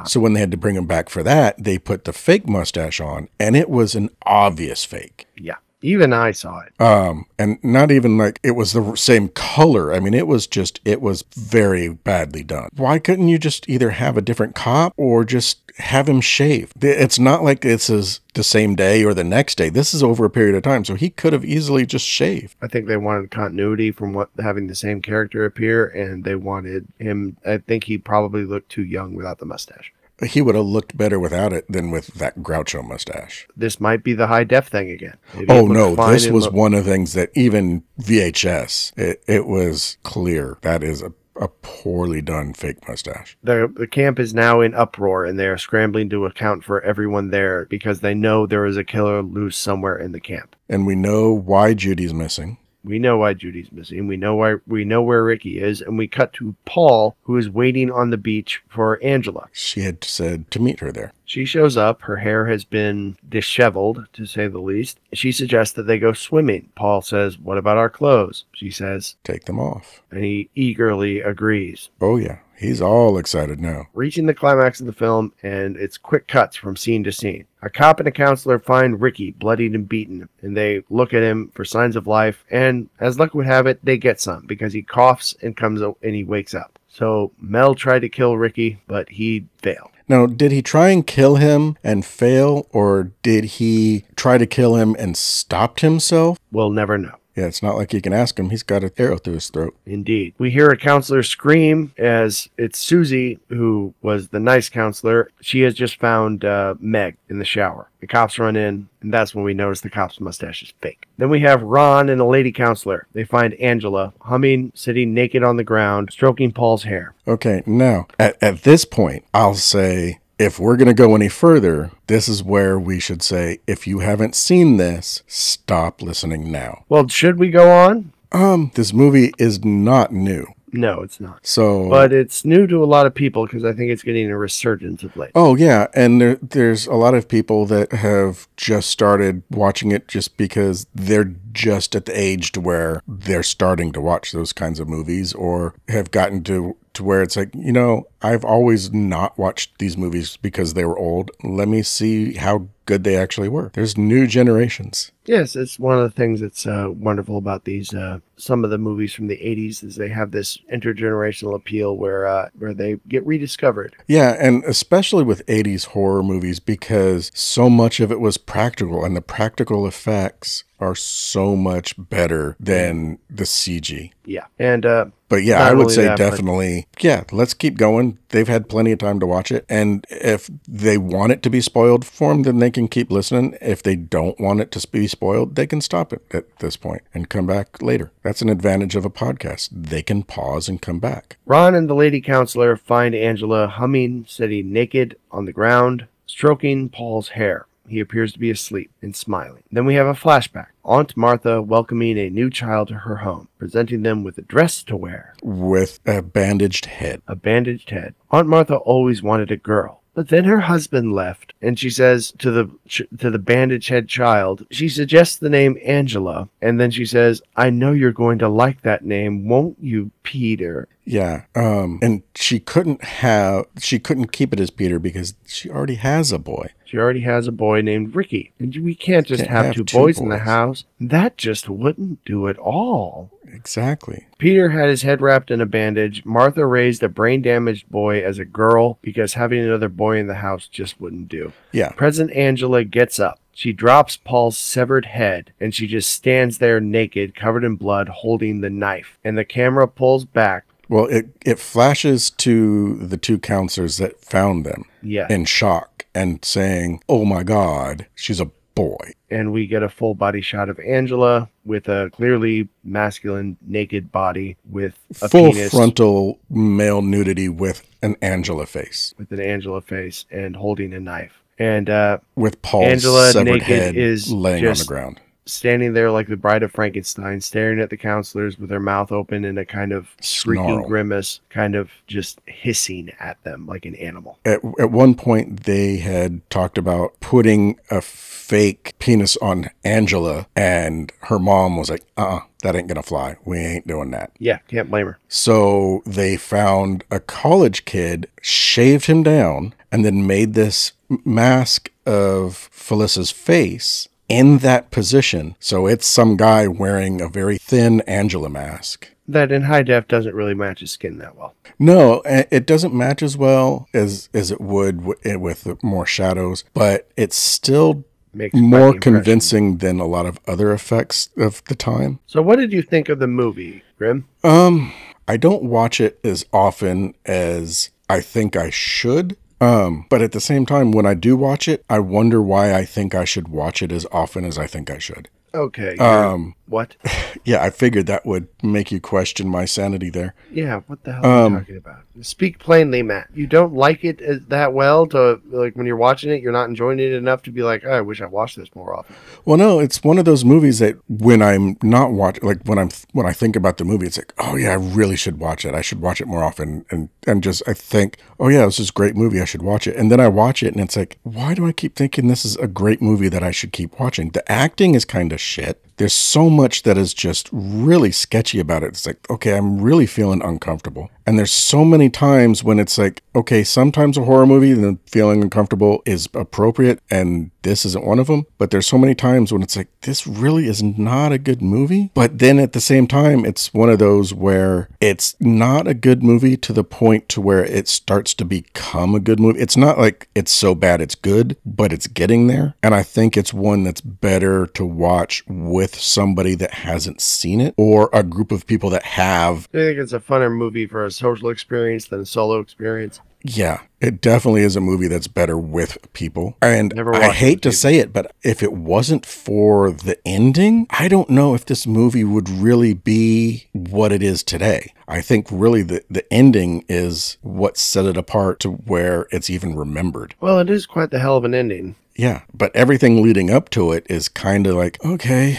So when they had to bring him back for that, they put the fake mustache on, and it was an obvious fake.
Yeah. Even I saw it.
Um, and not even like it was the same color. I mean, it was just, it was very badly done. Why couldn't you just either have a different cop or just have him shave? It's not like this is the same day or the next day. This is over a period of time. So he could have easily just shaved.
I think they wanted continuity from what having the same character appear, and they wanted him. I think he probably looked too young without the mustache.
He would have looked better without it than with that Groucho mustache.
This might be the high def thing again. Maybe
Oh no, this was one of the things that even VHS, it, it was clear that is a, a poorly done fake mustache.
the the camp is now in uproar and they are scrambling to account for everyone there because they know there is a killer loose somewhere in the camp.
And we know why Judy's missing.
We know why Judy's missing. We know why we know where Ricky is, and we cut to Paul, who is waiting on the beach for Angela.
She had said to meet her there.
She shows up. Her hair has been disheveled, to say the least. She suggests that they go swimming. Paul says, What about our clothes? She says,
Take them off.
and he eagerly agrees.
Oh, yeah. He's all excited now.
reaching the climax of the film, and it's quick cuts from scene to scene. A cop and a counselor find Ricky bloodied and beaten, and they look at him for signs of life. And as luck would have it, they get some because he coughs and comes and he wakes up. So Mel tried to kill Ricky, but he failed.
Now, did he try and kill him and fail, or did he try to kill him and stopped himself?
We'll never know.
Yeah, it's not like you can ask him. He's got an arrow through his throat.
Indeed. We hear a counselor scream as it's Susie, who was the nice counselor. She has just found uh, Meg in the shower. The cops run in, and that's when we notice the cop's mustache is fake. Then we have Ron and a lady counselor. They find Angela humming, sitting naked on the ground, stroking Paul's hair.
Okay, now, at, at this point, I'll say if we're going to go any further, this is where we should say if you haven't seen this, stop listening now.
Well, should we go on?
Um, this movie is not new.
No, it's not.
So
But it's new to a lot of people because I think it's getting a resurgence of late.
Oh yeah, and there, there's a lot of people that have just started watching it just because they're just at the age to where they're starting to watch those kinds of movies or have gotten to to where it's like, you know, I've always not watched these movies because they were old. Let me see how good they actually were. There's new generations.
Yes, it's one of the things that's uh, wonderful about these. Uh, some of the movies from the '80s is they have this intergenerational appeal where uh, where they get rediscovered.
Yeah, and especially with 80s horror movies because so much of it was practical and the practical effects are so much better than the CG.
Yeah, and uh,
But yeah, I would say
that, but-
definitely, yeah, let's keep going. They've had plenty of time to watch it. And if they want it to be spoiled for them, then they can keep listening. If they don't want it to be spoiled, they can stop it at this point and come back later. That's an advantage of a podcast. They can pause and come back.
Ron and the lady counselor find Angela humming, sitting naked on the ground, stroking Paul's hair. He appears to be asleep and smiling. Then we have a flashback. Aunt Martha welcoming a new child to her home, presenting them with a dress to wear,
With a bandaged head.
a bandaged head. Aunt Martha always wanted a girl. But then her husband left, and she says to the ch- to the bandage head child, she suggests the name Angela, and then she says, "I know you're going to like that name, won't you, Peter?"
Yeah. Um, and she couldn't have, she couldn't keep it as Peter because she already has a boy.
She already has a boy named Ricky. And we can't just
Can't
have,
have
two,
two
boys, in the house. That just wouldn't do at all.
Exactly.
Peter had his head wrapped in a bandage. Martha raised a brain damaged boy as a girl because having another boy in the house just wouldn't do.
Yeah.
President Angela gets up. She drops Paul's severed head and she just stands there naked, covered in blood, holding the knife. And the camera pulls back.
Well, it, it flashes to the two counselors that found them
Yeah.
in shock and saying, Oh my God, she's a boy.
and we get a full body shot of Angela with a clearly masculine naked body with a
Full
penis
frontal male nudity with an Angela face,
with an Angela face and holding a knife. And uh,
with Paul's
Angela
severed
naked
head
is
laying on the ground.
standing there like the bride of Frankenstein, staring at the counselors with her mouth open in a kind of shrieking grimace, kind of just hissing at them like an animal.
At, at one point, they had talked about putting a fake penis on Angela, and her mom was like, uh uh that ain't gonna fly. We ain't doing that.
Yeah, can't blame her.
So they found a college kid, shaved him down, and then made this mask of Felissa's face in that position. So it's some guy wearing a very thin Angela mask.
That in high def doesn't really match his skin that well.
No, it doesn't match as well as as it would w- with more shadows, but it's still
Makes
more convincing than a lot of other effects of the time.
So, what did you think of the movie, Grim?
Um, I don't watch it as often as I think I should. Um, but at the same time, when I do watch it, I wonder why I think I should watch it as often as I think I should.
Okay.
Um,
what?
yeah, I figured that would make you question my sanity there.
Yeah, what the hell are
Um,
you talking about? Speak plainly, Matt. You don't like it as, that well to like when you're watching it, you're not enjoying it enough to be like, oh, I wish I watched this more often.
Well, no, it's one of those movies that when I'm not watching, like when I'm when I think about the movie, it's like, oh yeah, I really should watch it. I should watch it more often, and and just I think, oh yeah, this is a great movie. I should watch it, and then I watch it, and it's like, why do I keep thinking this is a great movie that I should keep watching? The acting is kind of shit. There's so much that is just really sketchy about it. It's like, okay, I'm really feeling uncomfortable. And there's so many times when it's like, okay, sometimes a horror movie, and feeling uncomfortable is appropriate, and this isn't one of them. But there's so many times when it's like, this really is not a good movie. But then at the same time, it's one of those where it's not a good movie to the point to where it starts to become a good movie. It's not like it's so bad it's good, but it's getting there. And I think it's one that's better to watch with somebody that hasn't seen it or a group of people that have
I think it's a funner movie for a social experience than a solo experience.
Yeah, it definitely is a movie that's better with people. And
Never
I hate to
people.
say it, but if it wasn't for the ending, I don't know if this movie would really be what it is today. I think really the, the ending is what set it apart to where it's even remembered.
Well, it is quite the hell of an ending.
Yeah, but everything leading up to it is kind of like, okay.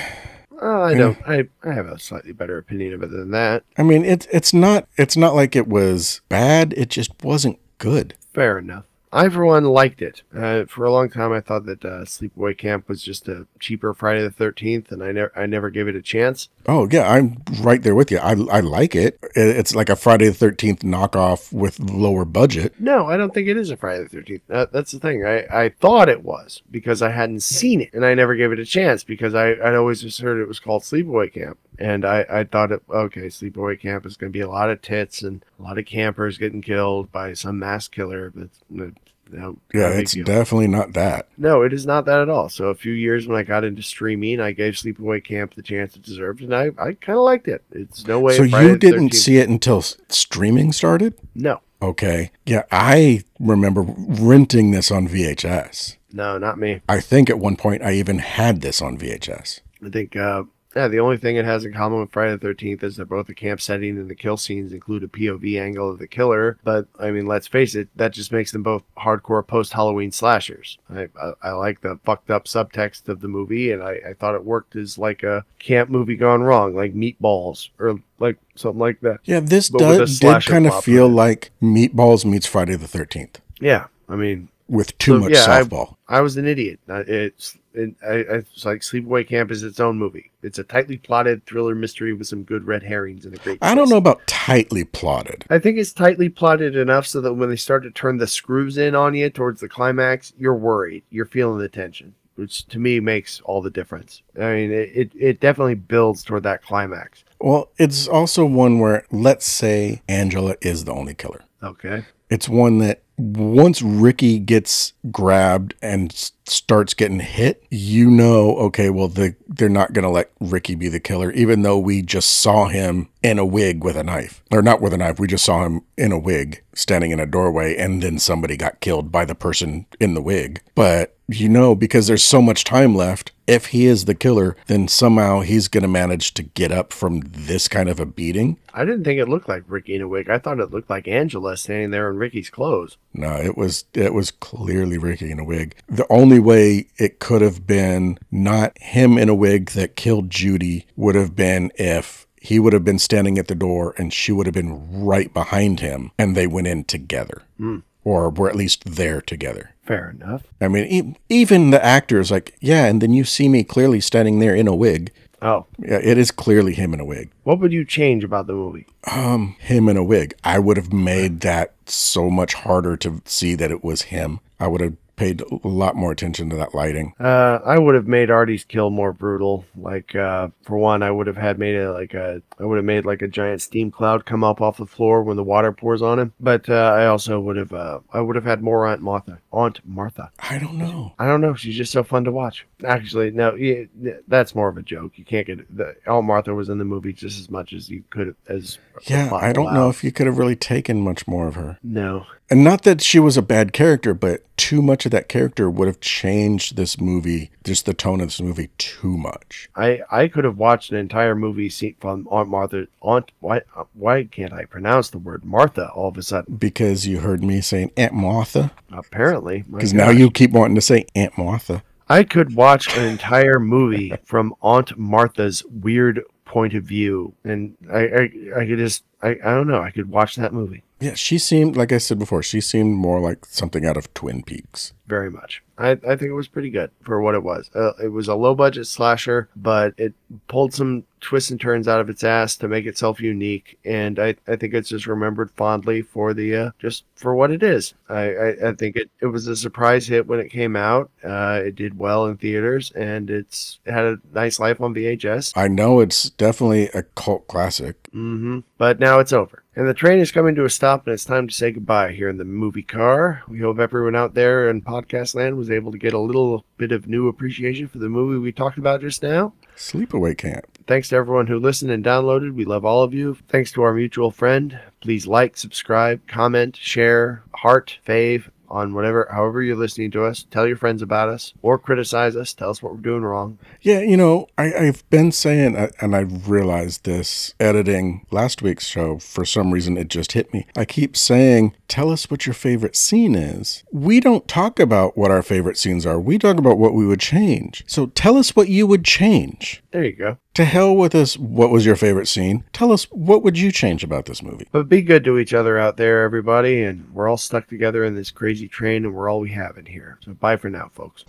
Oh, I don't. I, I have a slightly better opinion of it than that.
I mean, it's it's not it's not like it was bad, it just wasn't good.
Fair enough. I, for one, liked it. Uh, for a long time, I thought that uh, Sleepaway Camp was just a cheaper Friday the Thirteenth, and I never, I never gave it a chance.
Oh yeah, I'm right there with you. I I like it. It- It's like a Friday the Thirteenth knockoff with lower budget.
No, I don't think it is a Friday the Thirteenth. Uh, that's the thing. I, I thought it was because I hadn't seen it, and I never gave it a chance because I I'd always just heard it was called Sleepaway Camp, and I I thought it okay. Sleepaway Camp is going to be a lot of tits and a lot of campers getting killed by some mass killer, but.
Yeah, it's definitely not that.
No, it is not that at all. So a few years when I got into streaming, I gave Sleepaway Camp the chance it deserved, and I, I kind of liked it. It's no way.
So you didn't
13th
see it until streaming started?
No,
Okay. Yeah, I remember renting this on VHS.
no, not me.
I think at one point I even had this on VHS.
I think, uh, yeah, the only thing it has in common with Friday the 13th is that both the camp setting and the kill scenes include a POV angle of the killer. But, I mean, let's face it, that just makes them both hardcore post Halloween slashers. I, I, I like the fucked up subtext of the movie, and I, I thought it worked as like a camp movie gone wrong, like Meatballs or like something like that.
Yeah, this
But
does, did kind of feel like Meatballs meets Friday the 13th
Yeah, I mean,
with too
So,
much
yeah, I-
softball.
I was an idiot. It's it, I, it's like Sleepaway Camp is its own movie. It's a tightly plotted thriller mystery with some good red herrings and a great.
I don't know about tightly plotted.
I think it's tightly plotted enough so that when they start to turn the screws in on you towards the climax, you're worried. You're feeling the tension, which to me makes all the difference. I mean, it, it, it definitely builds toward that climax.
Well, it's also one where, let's say, Angela is the only killer.
Okay.
It's one that once Ricky gets grabbed and starts getting hit, you know, okay, well, the, they're not going to let Ricky be the killer, even though we just saw him in a wig with a knife. Or not with a knife, we just saw him in a wig standing in a doorway, and then somebody got killed by the person in the wig. But you know, because there's so much time left, if he is the killer, then somehow he's going to manage to get up from this kind of a beating.
I didn't think it looked like Ricky in a wig. I thought it looked like Angela standing there in Ricky's clothes.
No, it was it was clearly Ricky in a wig. The only way it could have been not him in a wig that killed Judy would have been if he would have been standing at the door and she would have been right behind him and they went in together. Hmm. Or were at least there together.
Fair enough.
I mean, e- even the actor is like, yeah, and then you see me clearly standing there in a wig.
Oh,
Yeah, it is clearly him in a wig.
what would you change about the movie?
Um, him in a wig. I would have made that so much harder to see that it was him. I would have paid a lot more attention to that lighting.
Uh, I would have made Artie's kill more brutal. Like, uh, for one, I would have had made it like a, I would have made like a giant steam cloud come up off the floor when the water pours on him. But uh, I also would have, uh, I would have had more Aunt Martha. Aunt Martha.
I don't know.
I don't know. She's just so fun to watch. Actually, no, yeah, that's more of a joke. You can't get the Aunt Martha was in the movie just as much as you could as.
Yeah, I don't know if you could have really taken much more of her.
No,
And not that she was a bad character, but too much of that character would have changed this movie, just the tone of this movie, too much.
I I could have watched an entire movie scene from Aunt Martha. Aunt why uh, why can't I pronounce the word Martha all of a sudden?
Because you heard me saying Aunt Martha.
Apparently,
Because now you keep wanting to say Aunt Martha.
I could watch an entire movie from Aunt Martha's weird point of view, and I I, I could just I, I don't know I could watch that movie
Yeah, she seemed, like I said before, she seemed more like something out of Twin Peaks.
very much. I, I think it was pretty good for what it was. Uh, it was a low budget slasher, but it pulled some twists and turns out of its ass to make itself unique, and I, I think it's just remembered fondly for the uh, just for what it is. I, I, I think it, it was a surprise hit when it came out. Uh, it did well in theaters, and it's it had a nice life on VHS.
I know it's definitely a cult classic.
Mm-hmm. But now it's over. And the train is coming to a stop, and it's time to say goodbye here in the movie car. We hope everyone out there in podcast land was able to get a little bit of new appreciation for the movie we talked about just now.
Sleepaway Camp.
Thanks to everyone who listened and downloaded. We love all of you. Thanks to our mutual friend. Please like, subscribe, comment, share, heart, fave on whatever, however you're listening to us. Tell your friends about us or criticize us. Tell us what we're doing wrong.
Yeah, you know, I, I've been saying, uh, and I realized this editing last week's show. For some reason, it just hit me. I keep saying, tell us what your favorite scene is. We don't talk about what our favorite scenes are. We talk about what we would change. So tell us what you would change.
There you go.
To hell with us, what was your favorite scene? Tell us, what would you change about this movie?
But be good to each other out there, everybody. And we're all stuck together in this crazy train, and we're all we have in here. So bye for now, folks.